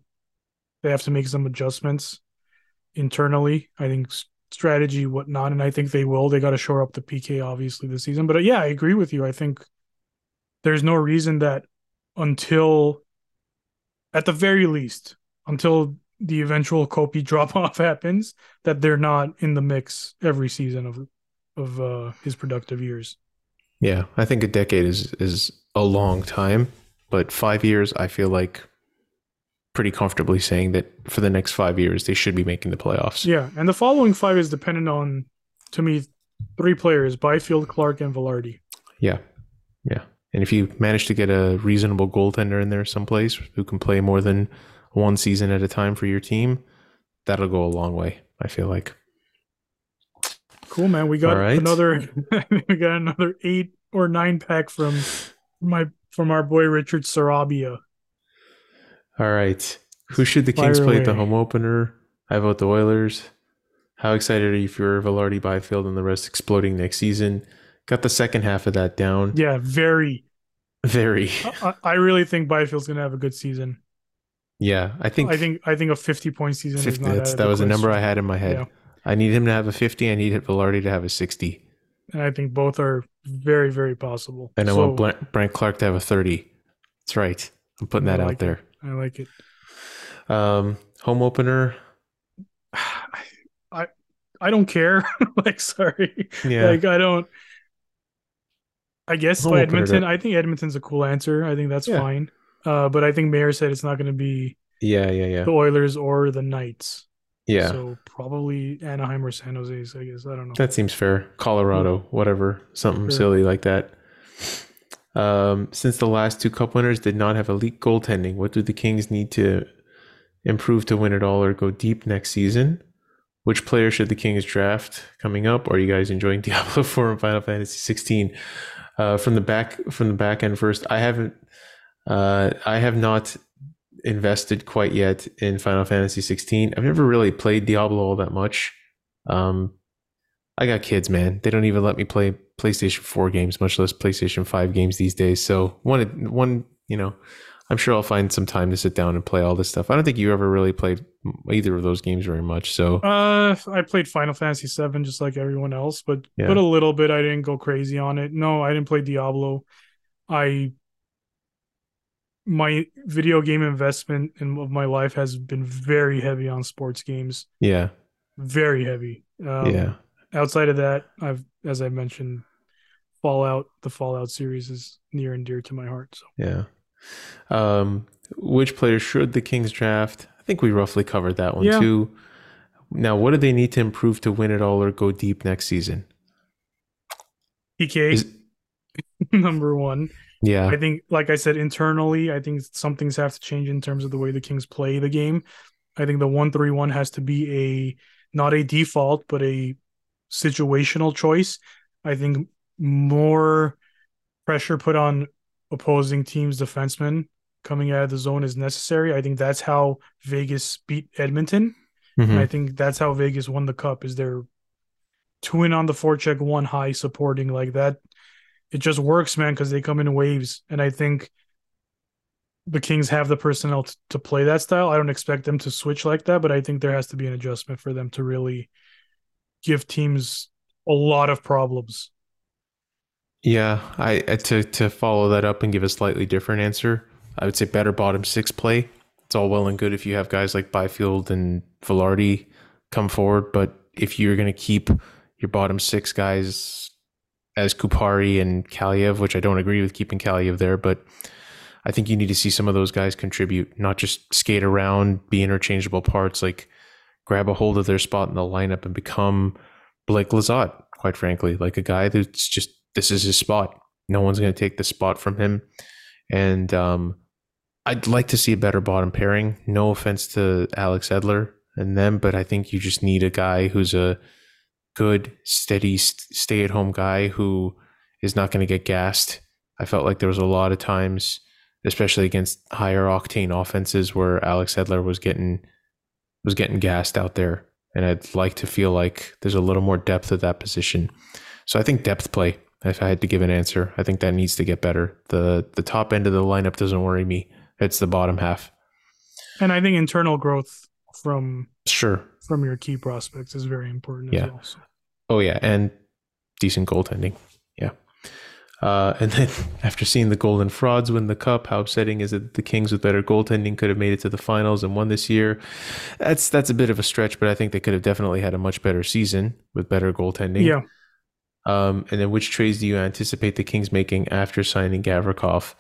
[SPEAKER 2] they have to make some adjustments internally. I think strategy, whatnot, and I think they will. They got to shore up the PK obviously this season. But uh, yeah, I agree with you. I think there's no reason that until, at the very least, until the eventual Kopi [LAUGHS] drop off happens, that they're not in the mix every season of of uh, his productive years.
[SPEAKER 3] Yeah, I think a decade is is a long time, but five years, I feel like pretty comfortably saying that for the next five years they should be making the playoffs.
[SPEAKER 2] Yeah, and the following five is dependent on, to me, three players: Byfield, Clarke, and Vilardi.
[SPEAKER 3] Yeah, yeah. And if you manage to get a reasonable goaltender in there someplace who can play more than one season at a time for your team, that'll go a long way. I feel like.
[SPEAKER 2] Cool, man. We got right. another. [LAUGHS] we got another eight or nine pack from my from our boy Richard Sarabia.
[SPEAKER 3] All right. Who should the Kings play at the home opener? I vote the Oilers. How excited are you for Vilardi Byfield and the rest exploding next season? Got the second half of that down.
[SPEAKER 2] Yeah, very. [LAUGHS]
[SPEAKER 3] Very.
[SPEAKER 2] I, I really think Byfield's gonna have a good season.
[SPEAKER 3] Yeah, I think
[SPEAKER 2] I think I think a fifty point season 50,
[SPEAKER 3] that was question. a number I had in my head. Yeah. I need him to have a fifty. I need Vilardi to have a sixty.
[SPEAKER 2] And I think both are very very possible.
[SPEAKER 3] And I want Brandt Clarke to have a thirty. That's right. I'm putting I that
[SPEAKER 2] like
[SPEAKER 3] out there.
[SPEAKER 2] It. I like it.
[SPEAKER 3] Um, home opener. [SIGHS]
[SPEAKER 2] I I don't care. [LAUGHS] like, sorry.
[SPEAKER 3] Yeah.
[SPEAKER 2] Like, I don't. I guess home by Edmonton, I think Edmonton's a cool answer. I think that's yeah. fine. Uh, but I think Mayor said it's not going to be
[SPEAKER 3] yeah, yeah, yeah.
[SPEAKER 2] The Oilers or the Knights.
[SPEAKER 3] Yeah.
[SPEAKER 2] So probably Anaheim or San Jose's, I guess. I don't know.
[SPEAKER 3] That seems fair. Colorado, yeah. whatever. Something silly like that. Um, since the last two cup winners did not have elite goaltending, what do the Kings need to improve to win it all or go deep next season? Which player should the Kings draft coming up? Are you guys enjoying [LAUGHS] Diablo 4 and Final Fantasy 16? Uh, from the back from the back end first, I haven't uh, I have not invested quite yet in Final Fantasy 16. I've never really played Diablo all that much. Um, I got kids, man. They don't even let me play PlayStation 4 games, much less PlayStation 5 games these days. So one, one, you know, I'm sure I'll find some time to sit down and play all this stuff. I don't think you ever really played either of those games very much. So,
[SPEAKER 2] uh, I played Final Fantasy 7 just like everyone else, but yeah. but a little bit. I didn't go crazy on it. No, I didn't play Diablo. I my video game investment in of my life has been very heavy on sports games.
[SPEAKER 3] Yeah,
[SPEAKER 2] very heavy.
[SPEAKER 3] Um, yeah.
[SPEAKER 2] Outside of that, I've, as I mentioned, Fallout. The Fallout series is near and dear to my heart. So
[SPEAKER 3] yeah. Um, which player should the Kings draft? I think we roughly covered that one yeah. too. Now, what do they need to improve to win it all or go deep next season?
[SPEAKER 2] PK, is, [LAUGHS] number one.
[SPEAKER 3] Yeah.
[SPEAKER 2] I think, like I said, internally, I think some things have to change in terms of the way the Kings play the game. I think the one three one has to be a not a default, but a situational choice. I think more pressure put on opposing teams' defensemen coming out of the zone is necessary. I think that's how Vegas beat Edmonton. Mm-hmm. And I think that's how Vegas won the cup is they're two in on the forecheck, one high supporting like that it just works, man, because they come in waves. And I think the Kings have the personnel t- to play that style. I don't expect them to switch like that, but I think there has to be an adjustment for them to really give teams a lot of problems.
[SPEAKER 3] Yeah, I to to follow that up and give a slightly different answer. I would say better bottom six play. It's all well and good if you have guys like Byfield and Vilardi come forward, but if you're going to keep your bottom six guys as Kupari and Kaliyev, which I don't agree with keeping Kaliyev there, but I think you need to see some of those guys contribute, not just skate around, be interchangeable parts, like grab a hold of their spot in the lineup and become Blake Lizotte, quite frankly, like a guy that's just this is his spot. No one's going to take the spot from him, and um, I'd like to see a better bottom pairing. No offense to Alex Edler and them, but I think you just need a guy who's a good, steady, stay at home guy who is not going to get gassed. I felt like there was a lot of times, especially against higher octane offenses, where Alex Edler was getting was getting gassed out there, and I'd like to feel like there's a little more depth at that position. So I think depth play. If I had to give an answer, I think that needs to get better. the The top end of the lineup doesn't worry me. It's the bottom half.
[SPEAKER 2] And I think internal growth from
[SPEAKER 3] sure
[SPEAKER 2] from your key prospects is very important
[SPEAKER 3] yeah.
[SPEAKER 2] Well, so.
[SPEAKER 3] Oh yeah, and decent goaltending. Yeah. Uh, and then [LAUGHS] after seeing the Golden Frauds win the cup, how upsetting is it that the Kings with better goaltending could have made it to the finals and won this year? That's that's a bit of a stretch, but I think they could have definitely had a much better season with better goaltending.
[SPEAKER 2] Yeah.
[SPEAKER 3] Um, and then which trades do you anticipate the Kings making after signing Gavrikov?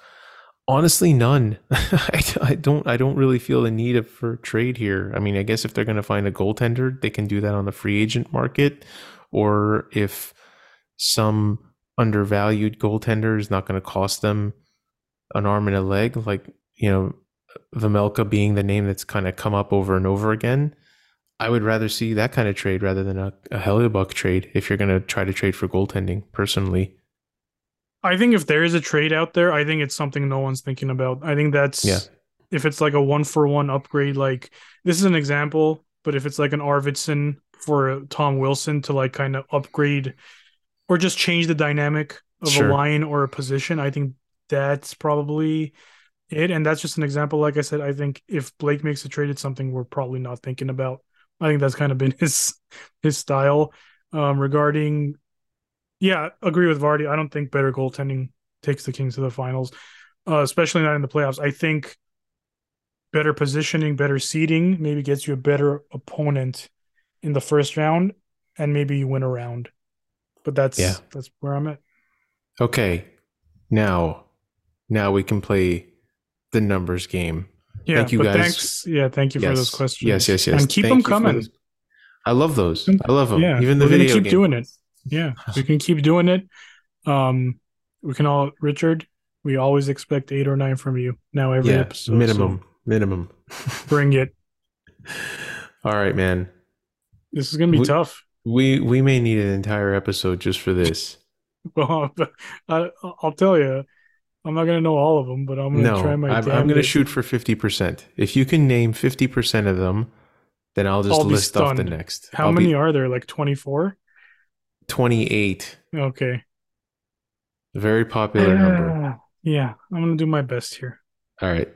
[SPEAKER 3] Honestly, none. [LAUGHS] I, I, don't. I don't really feel the need of, for trade here. I mean, I guess if they're going to find a goaltender, they can do that on the free agent market, or if some undervalued goaltender is not going to cost them an arm and a leg, like you know, Vejmelka being the name that's kind of come up over and over again. I would rather see that kind of trade rather than a, a Hellebuyck trade if you're going to try to trade for goaltending. Personally,
[SPEAKER 2] I think if there is a trade out there, I think it's something no one's thinking about. I think that's
[SPEAKER 3] yeah.
[SPEAKER 2] if it's like a one for one upgrade, like this is an example, but if it's like an Arvidsson for Tom Wilson to like kind of upgrade or just change the dynamic of sure. a line or a position, I think that's probably it. And that's just an example. Like I said, I think if Blake makes a trade, it's something we're probably not thinking about. I think that's kind of been [LAUGHS] his his style. Um, regarding yeah, agree with Vardy. I don't think better goaltending takes the Kings to the finals, uh, especially not in the playoffs. I think better positioning, better seating maybe gets you a better opponent in the first round, and maybe you win a round. But that's yeah. that's where I'm at.
[SPEAKER 3] Okay, now, now we can play the numbers game.
[SPEAKER 2] Yeah,
[SPEAKER 3] thank you guys.
[SPEAKER 2] Thanks. Yeah, thank you yes. for those questions.
[SPEAKER 3] Yes, yes, yes.
[SPEAKER 2] And keep thank them coming.
[SPEAKER 3] I love those. I love them.
[SPEAKER 2] Yeah,
[SPEAKER 3] even the
[SPEAKER 2] we're
[SPEAKER 3] video.
[SPEAKER 2] Keep
[SPEAKER 3] game.
[SPEAKER 2] doing it. Yeah, we can keep doing it. Um, we can all, Richard. We always expect eight or nine from you now every yeah, episode.
[SPEAKER 3] Minimum, so minimum. [LAUGHS]
[SPEAKER 2] bring it.
[SPEAKER 3] All right, man.
[SPEAKER 2] This is gonna be
[SPEAKER 3] we,
[SPEAKER 2] tough.
[SPEAKER 3] We we may need an entire episode just for this. [LAUGHS]
[SPEAKER 2] Well, I, will tell you, I'm not gonna know all of them, but I'm gonna
[SPEAKER 3] no,
[SPEAKER 2] try my.
[SPEAKER 3] I'm, I'm gonna shoot for fifty percent. If you can name fifty percent of them, then I'll just I'll list off the next.
[SPEAKER 2] How
[SPEAKER 3] I'll
[SPEAKER 2] many
[SPEAKER 3] be,
[SPEAKER 2] are there? Like twenty four.
[SPEAKER 3] 28.
[SPEAKER 2] Okay.
[SPEAKER 3] Very popular uh, number.
[SPEAKER 2] Yeah, I'm gonna do my best here.
[SPEAKER 3] All right.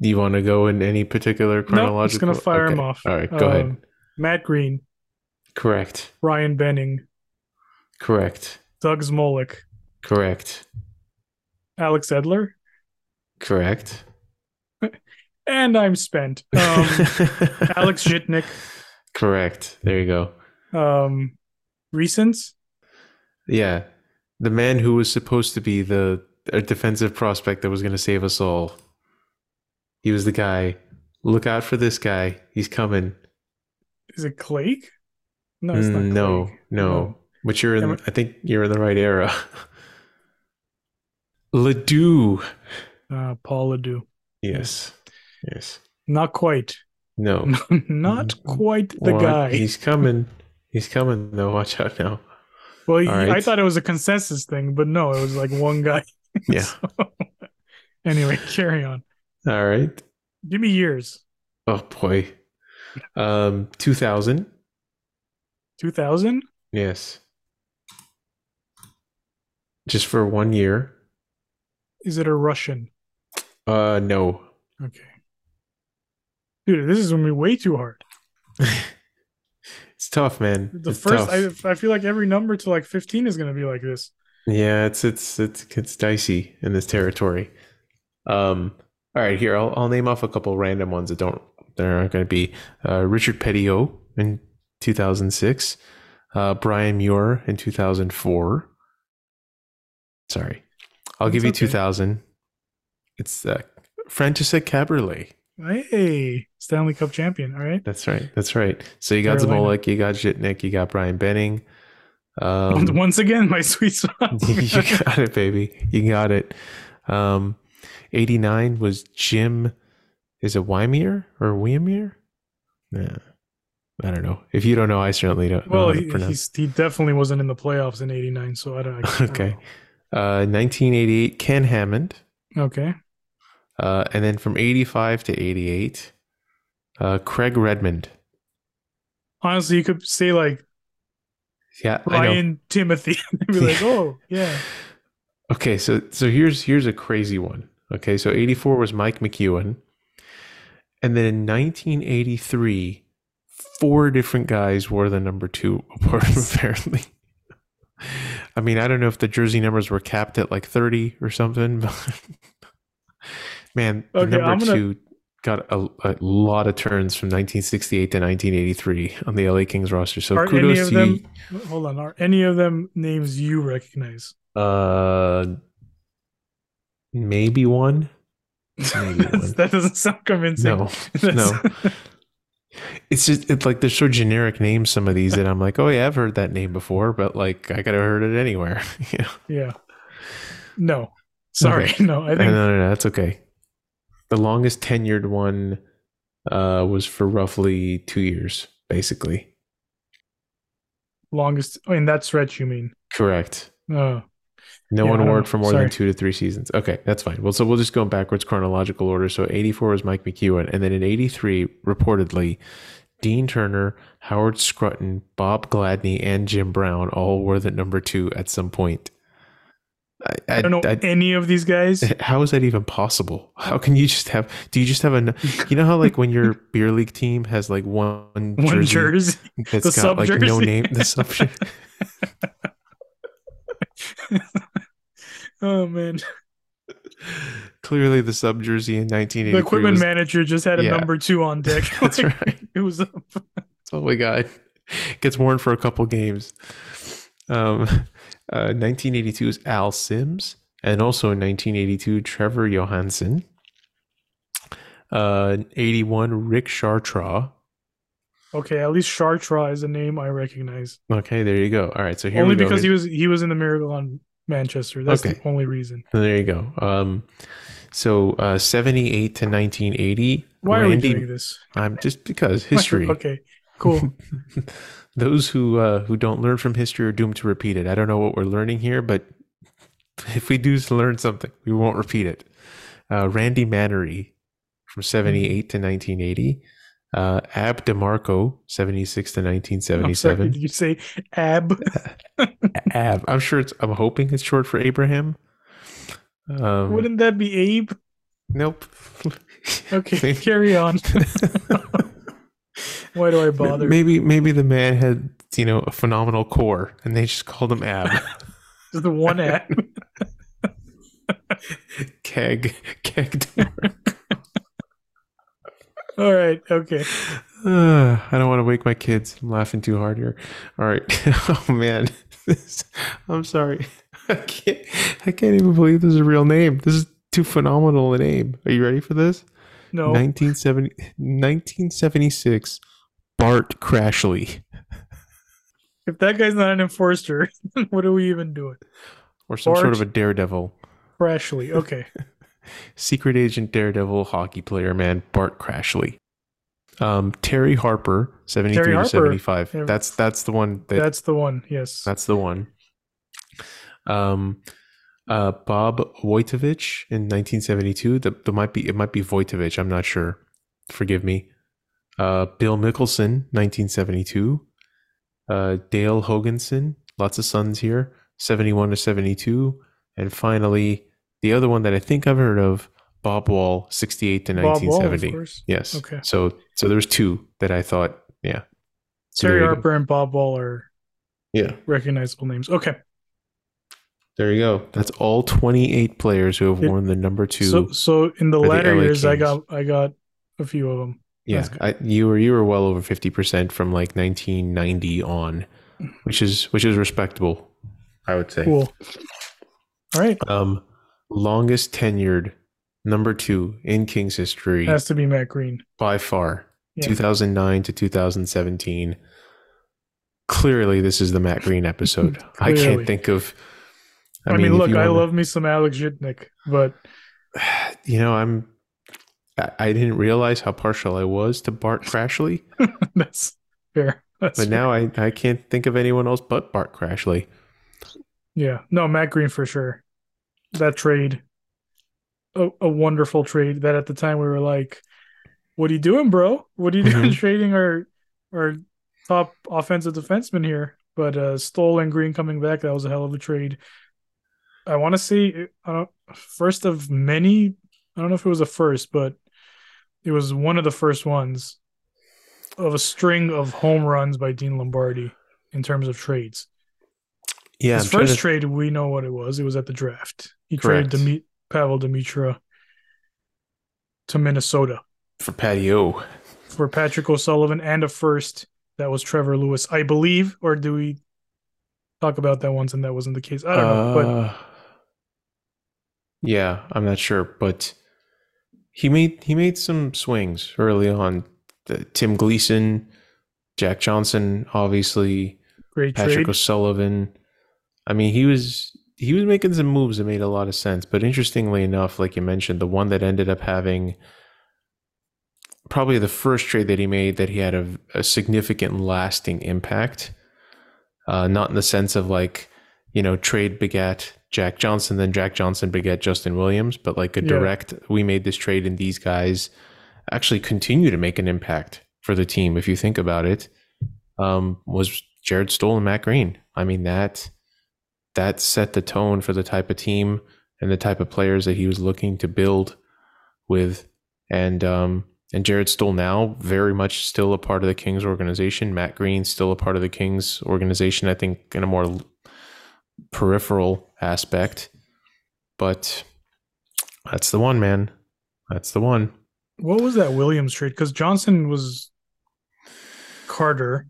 [SPEAKER 3] Do you want to go in any particular chronological? Nope,
[SPEAKER 2] just gonna fire okay. him off.
[SPEAKER 3] All right, go um, ahead.
[SPEAKER 2] Matt Green.
[SPEAKER 3] Correct.
[SPEAKER 2] Ryan Benning.
[SPEAKER 3] Correct.
[SPEAKER 2] Doug Zmolek.
[SPEAKER 3] Correct.
[SPEAKER 2] Alex Edler.
[SPEAKER 3] Correct. [LAUGHS]
[SPEAKER 2] and I'm spent. Um, [LAUGHS] Alex Zhitnik.
[SPEAKER 3] Correct. There you go.
[SPEAKER 2] Um, Recents?
[SPEAKER 3] Yeah. The man who was supposed to be the defensive prospect that was going to save us all. He was the guy. Look out for this guy. He's coming.
[SPEAKER 2] Is it Clague? No, it's not.
[SPEAKER 3] Mm, no, no, no. But you're in. I think you're in the right era. [LAUGHS] Ledoux.
[SPEAKER 2] Uh, Paul Ledoux.
[SPEAKER 3] Yes. Yes.
[SPEAKER 2] Not quite.
[SPEAKER 3] No. [LAUGHS]
[SPEAKER 2] not quite the what? guy.
[SPEAKER 3] He's coming. He's coming though. Watch out now.
[SPEAKER 2] Well, right. I thought it was a consensus thing, but no, it was like one guy. [LAUGHS]
[SPEAKER 3] Yeah.
[SPEAKER 2] so, anyway, carry on.
[SPEAKER 3] All right.
[SPEAKER 2] Give me years.
[SPEAKER 3] Oh boy. Um, two thousand.
[SPEAKER 2] Two thousand.
[SPEAKER 3] Yes. Just for one year.
[SPEAKER 2] Is it a Russian?
[SPEAKER 3] Uh, no.
[SPEAKER 2] Okay. Dude, this is gonna be way too hard. [LAUGHS]
[SPEAKER 3] It's tough, man.
[SPEAKER 2] The
[SPEAKER 3] it's
[SPEAKER 2] first, I, I feel like every number to like fifteen is going to be like this.
[SPEAKER 3] Yeah, it's it's it's it's dicey in this territory. Um, all right, here I'll I'll name off a couple random ones that don't aren't going to be uh, Richard Petiot in two thousand six, uh, Brian Muir in two thousand four. Sorry, I'll That's give you okay. two thousand. It's uh, František Kaberle
[SPEAKER 2] Hey, Stanley Cup champion. All right.
[SPEAKER 3] That's right. That's right. So you got Zmolek, you got Zhitnik, you got Brian Benning. Um, [LAUGHS]
[SPEAKER 2] Once again, my sweet spot. [LAUGHS]
[SPEAKER 3] you got it, baby. You got it. Um, 89 was Jim. Is it Wymier or Wymier? Yeah. I don't know. If you don't know, I certainly don't know
[SPEAKER 2] well,
[SPEAKER 3] how to
[SPEAKER 2] he, he's, he definitely wasn't in the playoffs in '89, so I don't. I,
[SPEAKER 3] Okay. Uh, 1988, Ken Hammond.
[SPEAKER 2] Okay.
[SPEAKER 3] Uh, and then from 85 to 88, uh, Craig Redmond.
[SPEAKER 2] Honestly, you could say like
[SPEAKER 3] Yeah, I know.
[SPEAKER 2] Ryan Timothy. [LAUGHS] They'd be like, [LAUGHS] oh yeah,
[SPEAKER 3] Okay, so so here's here's a crazy one. Okay, so 84 was Mike McEwen. And then in 1983, four different guys wore the number 2 [LAUGHS] apparently. I mean, I don't know if the jersey numbers were capped at like 30 or something, [LAUGHS] but man, the
[SPEAKER 2] Okay,
[SPEAKER 3] number
[SPEAKER 2] gonna-
[SPEAKER 3] 2 got a, a lot of turns from 1968 to 1983 on the LA Kings roster. So
[SPEAKER 2] Are any
[SPEAKER 3] kudos
[SPEAKER 2] of
[SPEAKER 3] to
[SPEAKER 2] them?
[SPEAKER 3] you.
[SPEAKER 2] Hold on. Are any of them names you recognize?
[SPEAKER 3] Uh, maybe one. [LAUGHS] Maybe one.
[SPEAKER 2] that doesn't sound convincing.
[SPEAKER 3] No, no. It's just it's like they're so generic names. Some of these that I'm like, oh yeah, I've heard that name before, but like I could have heard it anywhere. [LAUGHS] yeah,
[SPEAKER 2] yeah. No. Sorry.
[SPEAKER 3] Okay. [LAUGHS]
[SPEAKER 2] No. I
[SPEAKER 3] no,
[SPEAKER 2] think
[SPEAKER 3] no, no, that's okay. The longest tenured one uh, was for roughly two years, basically.
[SPEAKER 2] longest I mean that stretch. You mean?
[SPEAKER 3] Correct.
[SPEAKER 2] Oh.
[SPEAKER 3] No
[SPEAKER 2] Yeah,
[SPEAKER 3] one
[SPEAKER 2] I don't
[SPEAKER 3] award
[SPEAKER 2] know.
[SPEAKER 3] for more
[SPEAKER 2] Sorry.
[SPEAKER 3] than two to three seasons. Okay, that's fine. Well, so we'll just go in backwards chronological order. So 84 was Mike McEwen. And then in 83, reportedly, Dean Turner, Howard Scruton, Bob Gladney, and Jim Brown all were the number two at some point. I, I,
[SPEAKER 2] I don't know
[SPEAKER 3] I-
[SPEAKER 2] any of these guys. [LAUGHS]
[SPEAKER 3] how is that even possible? How can you just have? Do you just have a? You know how like when your [LAUGHS] beer league team has like one
[SPEAKER 2] One
[SPEAKER 3] jersey
[SPEAKER 2] jersey.
[SPEAKER 3] that's
[SPEAKER 2] the
[SPEAKER 3] got like no
[SPEAKER 2] sub-jersey.
[SPEAKER 3] name, the sub. [LAUGHS]
[SPEAKER 2] Oh man. [LAUGHS]
[SPEAKER 3] Clearly, the sub jersey in 1983.
[SPEAKER 2] The equipment
[SPEAKER 3] was,
[SPEAKER 2] manager just had a
[SPEAKER 3] Yeah.
[SPEAKER 2] number two on deck. [LAUGHS]
[SPEAKER 3] That's
[SPEAKER 2] Like, [LAUGHS]
[SPEAKER 3] right.
[SPEAKER 2] It was
[SPEAKER 3] Oh my god, gets worn for a couple games. Um, uh, 1982 is Al Sims, and also in 1982 Trevor Johansen. Uh, 81 Rick Chartraw.
[SPEAKER 2] okay. At least Chartraw is a name I recognize.
[SPEAKER 3] Okay, there you go. All right, so here
[SPEAKER 2] Only
[SPEAKER 3] we go.
[SPEAKER 2] because he was he was in the Miracle on Manchester. That's
[SPEAKER 3] Okay.
[SPEAKER 2] the only reason.
[SPEAKER 3] there you go. Um, so uh, 78 to 1980.
[SPEAKER 2] Why are
[SPEAKER 3] Randy,
[SPEAKER 2] we doing this?
[SPEAKER 3] I'm just because history. [LAUGHS]
[SPEAKER 2] Okay. Cool. [LAUGHS]
[SPEAKER 3] Those who uh, who don't learn from history are doomed to repeat it. I don't know what we're learning here, but [LAUGHS] if we do learn something, we won't repeat it. Uh, Randy Manery from 78 to 1980. Uh, Ab DeMarco, 76 to
[SPEAKER 2] I'm sorry,
[SPEAKER 3] 1977.
[SPEAKER 2] did you say ab? [LAUGHS]
[SPEAKER 3] Ab. I'm sure it's, I'm hoping it's short for Abraham. Um,
[SPEAKER 2] Wouldn't that be Abe?
[SPEAKER 3] nope. [LAUGHS]
[SPEAKER 2] Okay, [LAUGHS] carry on. Why do I bother?
[SPEAKER 3] Maybe, maybe the man had, you know, a phenomenal core and they just called him Ab.
[SPEAKER 2] Just the one ab.
[SPEAKER 3] Keg. Keg DeMarco.
[SPEAKER 2] All right. Okay.
[SPEAKER 3] Uh, [SIGHS] I don't want to wake my kids. I'm laughing too hard here. All right. [LAUGHS] oh man, [LAUGHS] this, I'm sorry. [LAUGHS] I can't. I can't even believe this is a real name. This is too phenomenal a name. Are you ready for this?
[SPEAKER 2] No.
[SPEAKER 3] 1970, 1976. Bart Crashley,
[SPEAKER 2] If that guy's not an enforcer, what are we even doing?
[SPEAKER 3] or some sort of a daredevil,
[SPEAKER 2] Crashley. Okay.
[SPEAKER 3] Secret agent daredevil hockey player. Man, Bart Crashley. Um, Terry Harper, 73
[SPEAKER 2] Terry
[SPEAKER 3] to
[SPEAKER 2] Harper.
[SPEAKER 3] 75.
[SPEAKER 2] Yeah.
[SPEAKER 3] That's that's the one that
[SPEAKER 2] That's the one. Yes.
[SPEAKER 3] That's the one. Um, uh, Bob Wojtovich in 1972. The, the might be it might be Wojtovich. I'm not sure. Forgive me. Uh, Bill Mikkelson, 1972. Uh, Dale Hoganson. Lots of sons here. 71 to 72. And finally, the other one that I think I've heard of, Bob Wall, 68 to
[SPEAKER 2] Bob
[SPEAKER 3] 1970.
[SPEAKER 2] course.
[SPEAKER 3] yes.
[SPEAKER 2] Okay.
[SPEAKER 3] So so there's two that I thought, yeah.
[SPEAKER 2] Terry
[SPEAKER 3] there you go.
[SPEAKER 2] Harper and Bob Wall are
[SPEAKER 3] Yeah.
[SPEAKER 2] recognizable names. Okay.
[SPEAKER 3] There you go. That's all 28 players who have
[SPEAKER 2] It-
[SPEAKER 3] worn the number two.
[SPEAKER 2] So so in the
[SPEAKER 3] the
[SPEAKER 2] latter
[SPEAKER 3] LA
[SPEAKER 2] years, I got I got a few of them.
[SPEAKER 3] yeah, I, you were you were well over 50% from like 1990 on, which is which is respectable, I would say.
[SPEAKER 2] Cool. All right.
[SPEAKER 3] Um, longest tenured number two in Kings history
[SPEAKER 2] Has to be Matt Green.
[SPEAKER 3] by far,
[SPEAKER 2] Yeah.
[SPEAKER 3] 2009 to 2017. clearly this is the Matt Green episode. [LAUGHS] I can't think of.
[SPEAKER 2] I, mean,
[SPEAKER 3] if
[SPEAKER 2] look, I
[SPEAKER 3] wanna-
[SPEAKER 2] love me some Alex Zhitnik, but [SIGHS]
[SPEAKER 3] You know, I'm. I- I didn't realize how partial I was to Bart [LAUGHS] Crashley,
[SPEAKER 2] that's fair. That's
[SPEAKER 3] but
[SPEAKER 2] fair.
[SPEAKER 3] now I, I can't think of anyone else but Bart Crashley.
[SPEAKER 2] yeah, no, Matt Green for sure. That trade, a, a wonderful trade. That at the time we were like, "What are you doing, bro? What are you doing
[SPEAKER 3] Mhm. [LAUGHS]
[SPEAKER 2] trading our our top offensive defenseman here?" But uh, Stoll and Green coming back, that was a hell of a trade. I want to see I don't, first of many. I don't know if it was a first, but it was one of the first ones of a string of home runs by Dean Lombardi in terms of trades.
[SPEAKER 3] Yeah,
[SPEAKER 2] His first
[SPEAKER 3] to-
[SPEAKER 2] trade, we know what it was. It was at the draft. He
[SPEAKER 3] Correct.
[SPEAKER 2] traded Demi- Pavol Demitra to Minnesota
[SPEAKER 3] for patio.
[SPEAKER 2] for Patrick O'Sullivan and a first that was Trevor Lewis, I believe. Or do we talk about that once and that wasn't the case? I don't know. But
[SPEAKER 3] Uh, yeah, I'm not sure, but he made he made some swings early on. The, Tim Gleason, Jack Johnson, obviously
[SPEAKER 2] great
[SPEAKER 3] Patrick
[SPEAKER 2] trade.
[SPEAKER 3] O'Sullivan. I mean, he was he was making some moves that made a lot of sense. But interestingly enough, like you mentioned, the one that ended up having probably the first trade that he made that he had a, a significant lasting impact. Uh, not in the sense of like, you know, trade begat Jack Johnson, then Jack Johnson begat Justin Williams, but like a
[SPEAKER 2] Yeah.
[SPEAKER 3] direct, we made this trade and these guys actually continue to make an impact for the team. If you think about it, um, was Jarret Stoll and Matt Green. I mean, that, that set the tone for the type of team and the type of players that he was looking to build with. And, um, and Jarret Stoll now very much still a part of the Kings organization. Matt Green still a part of the Kings organization. I think in a more peripheral aspect, but that's the one, man. That's the one.
[SPEAKER 2] What was that Williams trade? Because Johnson was Carter.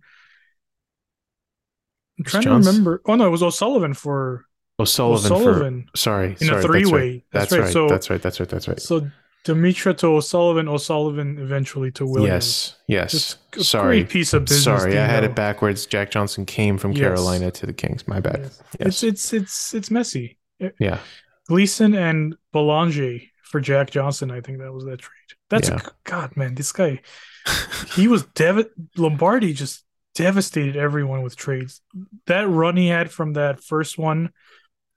[SPEAKER 2] I'm trying to remember. Oh no, it was O'Sullivan for
[SPEAKER 3] O'Sullivan,
[SPEAKER 2] O'Sullivan.
[SPEAKER 3] for sorry,
[SPEAKER 2] in a
[SPEAKER 3] sorry, that's
[SPEAKER 2] three-way.
[SPEAKER 3] right.
[SPEAKER 2] That's
[SPEAKER 3] That's,
[SPEAKER 2] right.
[SPEAKER 3] right.
[SPEAKER 2] So-
[SPEAKER 3] that's right. That's right. That's right.
[SPEAKER 2] So Demitra to O'Sullivan, O'Sullivan eventually to Williams.
[SPEAKER 3] Yes, yes.
[SPEAKER 2] Just
[SPEAKER 3] sorry,
[SPEAKER 2] great piece of business.
[SPEAKER 3] sorry. I had it backwards. Jack Johnson came from
[SPEAKER 2] Yes.
[SPEAKER 3] Carolina to the Kings. My bad.
[SPEAKER 2] Yes.
[SPEAKER 3] Yes.
[SPEAKER 2] It's it's it's it's messy.
[SPEAKER 3] Eh, yeah.
[SPEAKER 2] Gleason and Belanger for Jack Johnson. I think that was that trade. That's
[SPEAKER 3] Yeah.
[SPEAKER 2] a, God, man. This guy, he was David Lombardi just devastated everyone with trades. That run he had from that first one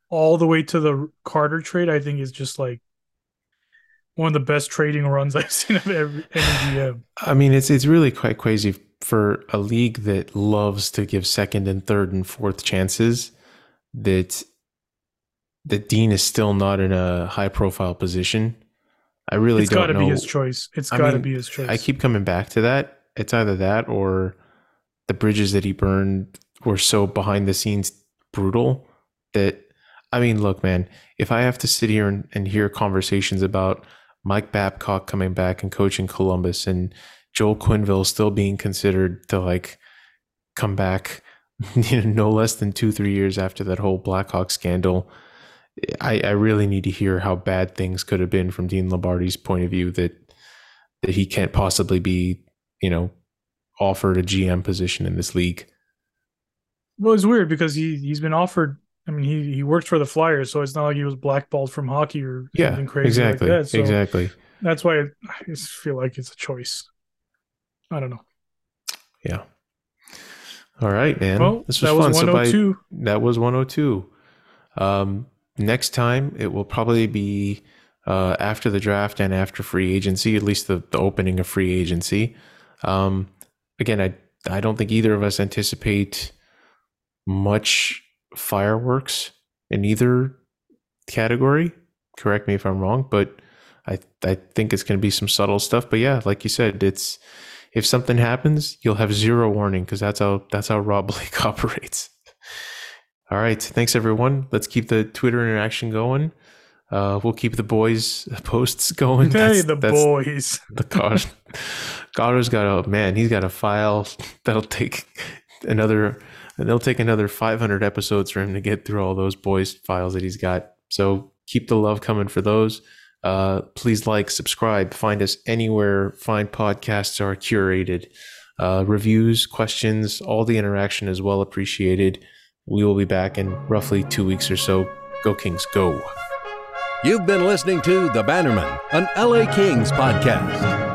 [SPEAKER 2] all the way to the Carter trade, I think, is just like one of the best trading runs [LAUGHS] I've seen of every any GM.
[SPEAKER 3] I mean, it's it's really quite crazy for a league that loves to give second and third and fourth chances. That that Dean is still not in a high profile position. I really
[SPEAKER 2] It's
[SPEAKER 3] don't
[SPEAKER 2] got to
[SPEAKER 3] know.
[SPEAKER 2] be his choice. It's
[SPEAKER 3] I
[SPEAKER 2] got to
[SPEAKER 3] mean,
[SPEAKER 2] be his choice.
[SPEAKER 3] I keep coming back to that. It's either that or the bridges that he burned were so behind the scenes brutal that I mean, look, man, if I have to sit here and, and hear conversations about Mike Babcock coming back and coaching Columbus and Joel Quenneville still being considered to like come back [LAUGHS] you know, no less than two, three years after that whole Blackhawk scandal. I, I really need to hear how bad things could have been from Dean Lombardi's point of view that that he can't possibly be, you know, offered a GM position in this league.
[SPEAKER 2] Well, it's weird because he he's been offered. I mean, he he worked for the Flyers, so it's not like he was blackballed from hockey or
[SPEAKER 3] Yeah,
[SPEAKER 2] something crazy
[SPEAKER 3] exactly,
[SPEAKER 2] like that. So
[SPEAKER 3] exactly.
[SPEAKER 2] that's why I just feel like it's a choice. I don't know.
[SPEAKER 3] Yeah. All right, man.
[SPEAKER 2] well,
[SPEAKER 3] this was
[SPEAKER 2] that
[SPEAKER 3] fun.
[SPEAKER 2] was
[SPEAKER 3] So by-
[SPEAKER 2] 102.
[SPEAKER 3] that was 102. Um, next time it will probably be uh, after the draft and after free agency, at least the, the opening of free agency. Um, again, I I don't think either of us anticipate much fireworks in either category. Correct me if I'm wrong, but I I think it's going to be some subtle stuff. But yeah, like you said, it's if something happens, you'll have zero warning because that's how that's how Rob [LAUGHS] Blake operates. All right, thanks everyone. Let's keep the Twitter interaction going. Uh, we'll keep the boys [LAUGHS] posts going.
[SPEAKER 2] Hey,
[SPEAKER 3] that's,
[SPEAKER 2] the
[SPEAKER 3] that's
[SPEAKER 2] boys. [LAUGHS]
[SPEAKER 3] The car. Garo's got a man. He's got a file that'll take another. It'll take another 500 episodes for him to get through all those boys files that he's got. So keep the love coming for those. Uh, please like, subscribe, find us anywhere Find podcasts are curated. Uh, reviews, questions, all the interaction is well appreciated. We will be back in roughly two weeks or so. Go Kings, go!
[SPEAKER 1] You've been listening to The Bannerman, an LA Kings podcast.